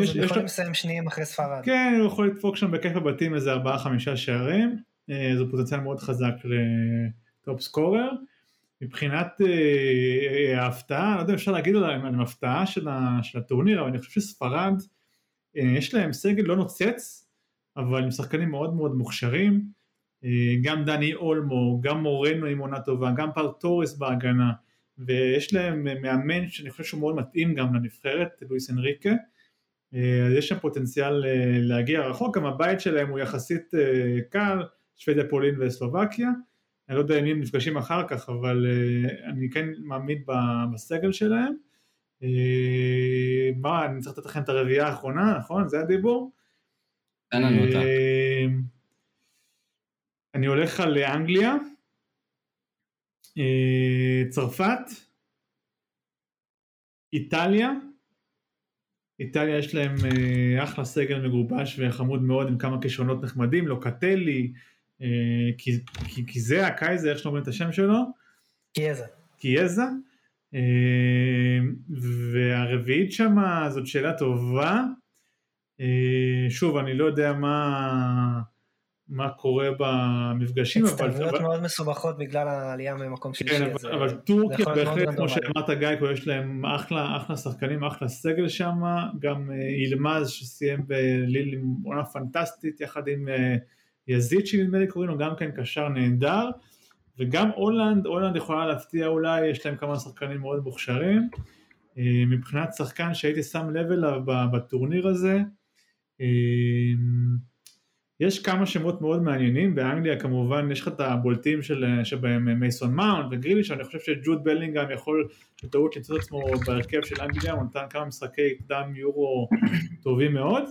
יש- יש יכולים לסיים שניים אחרי ספרד. כן, הוא יכול לדפוק שם בכיף בבתים איזה ארבעה חמישה שערים, אה, זה פוטנציאל מאוד חזק לטופ סקורר. מבחינת אה, ההפתעה, לא יודע אם אפשר להגיד עליהם, על ההפתעה של, ה, של הטורניר, אבל אני חושב שספרד, אה, יש להם סגל לא נוצץ, אבל עם שחקנים מאוד מאוד מוכשרים, אה, גם דני אולמו, גם מורנו עם עונה טובה, גם פאו טורס בהגנה, ויש להם אה, מאמן שאני חושב שהוא מאוד מתאים גם לנבחרת, לואיס אנריקה. אה, אז יש שם פוטנציאל אה, להגיע רחוק, גם הבית שלהם הוא יחסית אה, קל, שוודיה, פולין וסלובקיה. אני לא יודע אם הם נפגשים אחר כך, אבל אה, אני כן מאמין בסגל שלהם. אה, מה, אני צריך לתת לכם את הרביעייה האחרונה, נכון? זה הדיבור? תן לנו אותה. אה, אני הולך על אנגליה, אה, צרפת, איטליה, איטליה יש להם אה, אחלה סגל מגובש וחמוד מאוד עם כמה כישרונות נחמדים, לוקטלי, אה, כי, כי, כי זה הקייזר, איך שאומרים את השם שלו, קיאזה. קיאזה, אה, והרביעית שמה זאת שאלה טובה, אה, שוב אני לא יודע מה, מה קורה במפגשים, אבל, הצטלבויות אבל, מאוד מסובכות בגלל העלייה ממקום שלישי. כן, אבל, אה, אבל זה טורקיה בהחלט, כמו. שאמרת גיא, יש להם אחלה, אחלה שחקנים, אחלה סגל שם, גם אה, אילמז שסיים בליל עם עונה פנטסטית, יחד עם אה, יזיצ'י נדמה לי קוראים לו, גם כן קשר נהדר, וגם הולנד, הולנד יכולה להפתיע אולי, יש להם כמה שחקנים מאוד מוכשרים. אה, מבחינת שחקן שהייתי שם לב אליו בטורניר הזה, אה, יש כמה שמות מאוד מעניינים, באנגליה כמובן יש לך את הבולטים של, שבהם מייסון מאונט וגריליש, אני חושב שג'וד בלינגהם יכול בטעות למצוא את עצמו בהרכב של אנגליה, הוא נתן כמה משחקי קדם יורו טובים מאוד,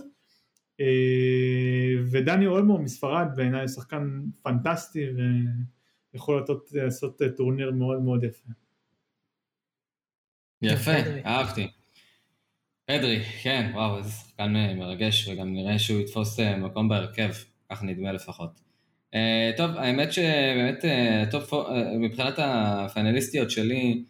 אה, ודני אולמו מספרד בעיניי שחקן פנטסטי ויכול לעשות, לעשות טורניר מאוד מאוד יפה. יפה. אהבתי. פדרי, כן, וואו, איזה שחקן אה, מרגש, וגם נראה שהוא יתפוס אה, מקום בהרכב, כך נדמה לפחות. אה, טוב, האמת שבאמת, אה, טוב, אה, מבחינת הפיינליסטיות שלי,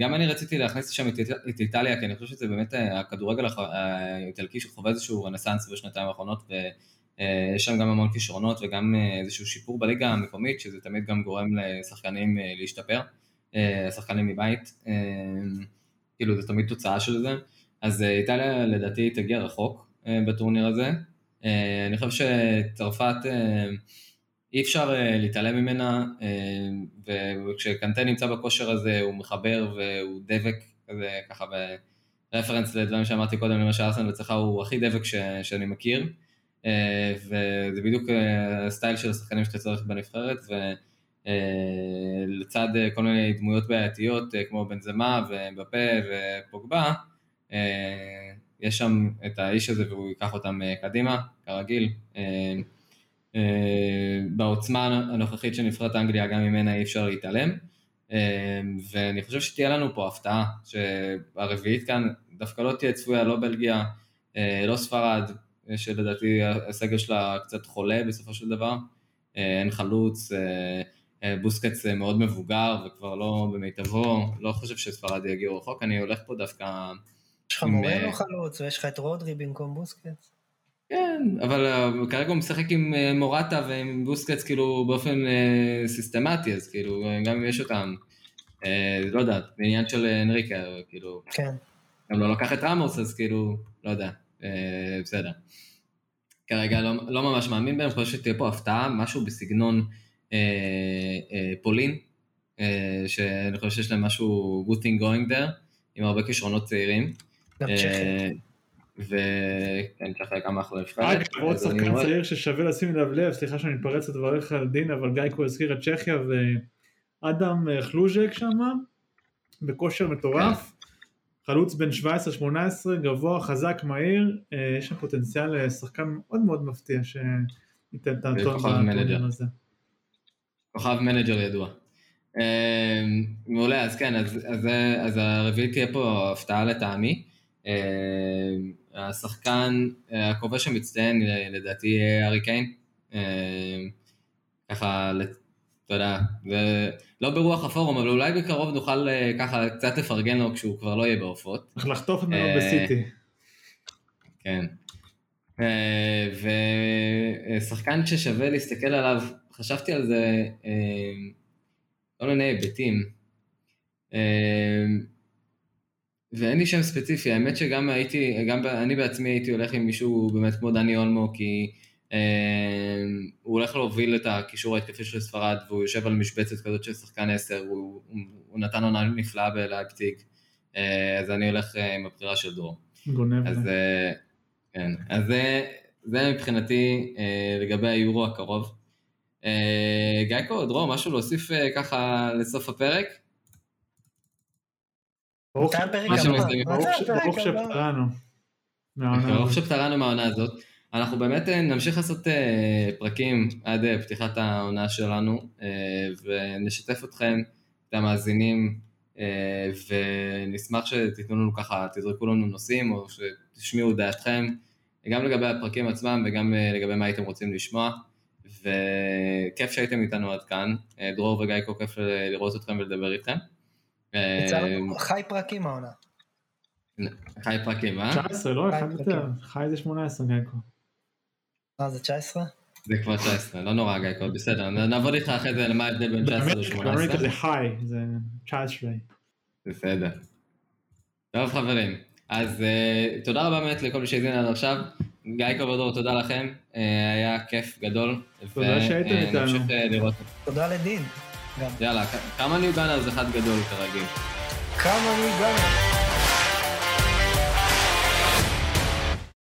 גם אני רציתי להכניס לשם את, את איטליה, כי אני חושב שזה באמת הכדורגל האיטלקי שחווה איזשהו רנסאנס בשנתיים האחרונות, ויש שם גם המון כישרונות וגם איזשהו שיפור בליגה המקומית, שזה תמיד גם גורם לשחקנים להשתפר, שחקנים מבית, כאילו זה תמיד תוצאה של זה. אז איטליה לדעתי תגיע רחוק בטורניר הזה. אני חושב שצרפת אי אפשר להתעלם ממנה, וכשקנטה נמצא בכושר הזה הוא מחבר והוא דבק, כזה ככה ברפרנס לדברים שאמרתי קודם, למשל ארסנל אצלך הוא הכי דבק ש, שאני מכיר, וזה בדיוק הסטייל של השחקנים שאתה צריך בנבחרת, ולצד כל מיני דמויות בעייתיות כמו בן זמה ובפה ופוגבה, יש שם את האיש הזה והוא ייקח אותם uh, קדימה, כרגיל. אה, בעוצמה הנוכחית של נבחרת אנגליה, גם ממנה אי אפשר להתעלם. אה, ואני חושב שתהיה לנו פה הפתעה, שהרביעית כאן דווקא לא תהיה צפויה, לא בלגיה, אה, לא ספרד, שלדעתי הסגל שלה קצת חולה בסופו של דבר, אין חלוץ, בוסקץ מאוד מבוגר וכבר לא במיטבו, לא חושב שספרד יגיעו רחוק, אני הולך פה דווקא... יש לך מורנו חלוץ ויש לך את רודרי במקום בוסקץ. כן, אבל uh, כרגע הוא משחק עם uh, מורטה ועם בוסקץ כאילו באופן סיסטמטי, אז כאילו גם אם יש אותם, לא יודע, בעניין של אנריקה, כאילו, כן. גם לא לקח את רמוס, אז כאילו, לא יודע, בסדר. כרגע לא, לא ממש מאמין בהם, חושב שתהיה פה הפתעה, משהו בסגנון uh, uh, פולין, uh, שאני חושב שיש להם משהו good thing going there, עם הרבה כישרונות צעירים. גם. וכן, ככה גם אחלה נבחרת. אגב, עוד שחקן צעיר ששווה לשים לב לב, סליחה שאני מתפרץ לדבריך על דין, אבל גיא הזכיר את צ'כיה ואדם אה, הלוז'ק שם, בכושר מטורף, כן. חלוץ בן 17-18, גבוה, חזק, מהיר, אה, יש שם פוטנציאל לשחקן מאוד מאוד מפתיע שייתן את הטון בטורניר הזה. כוכב manager ידוע. אה, מעולה, אז כן, אז הרביעית תהיה פה הפתעה לטעמי. אה, השחקן אה, הכובש המצטיין לדעתי יהיה ארי קיין. אה, ככה, אתה יודע, לא ברוח הפורום, אבל אולי בקרוב נוכל ככה קצת לפרגן לו כשהוא כבר לא יהיה בעופות. צריך לחטוף ממנו בסיטי. כן. ושחקן ששווה להסתכל עליו, חשבתי על זה כל מיני היבטים. ואין לי שם ספציפי, האמת שגם הייתי, גם אני בעצמי הייתי הולך עם מישהו באמת כמו דני אולמו, כי אה, הוא הולך להוביל את הקישור ההתקפי של ספרד, והוא יושב על משבצת כזאת של שחקן 10, הוא, הוא, הוא נתן עונה נפלאה בלייפציג, אה, אז אני הולך אה, עם הבחירה של דרור. גונב. אז, אה, כן, אז זה, זה מבחינתי אה, לגבי היורו הקרוב. אה, גייקו, דרור, משהו להוסיף אה, ככה לסוף הפרק? ברוך שפטרנו. ברוך שפטרנו מהעונה הזאת. אנחנו באמת אה, נמשיך לעשות אה, פרקים עד אה, פתיחת העונה שלנו, ונשתף אתכם, את המאזינים, ונשמח שתיתנו לנו ככה, תזרקו לנו נושאים, או שתשמיעו דעתכם, גם לגבי הפרקים עצמם וגם לגבי מה הייתם רוצים לשמוע. וכיף שהייתם איתנו עד כאן, דרור וגיא, כל כיף לראות אתכם ולדבר איתכם. אה, חי פרקים העונה. חי פרקים, אה? 19, לא? אחד יותר. חי זה 18, גייקו. אה, זה 19? זה כבר 19, לא נורא גייקו, בסדר. נעבוד איתך אחרי זה למה ההבדל בין 19 ל-18. באמריקה זה חי, זה 19. בסדר. טוב חברים, אז uh, תודה רבה באמת לכל מי שהזין עד עכשיו. גיא קובדור, תודה לכם, uh, היה כיף גדול. תודה שהייתם איתנו. תודה לדין. יאללה, כמה ניו גאנר זה אחד גדול כרגיל. כמה ניו גאנר.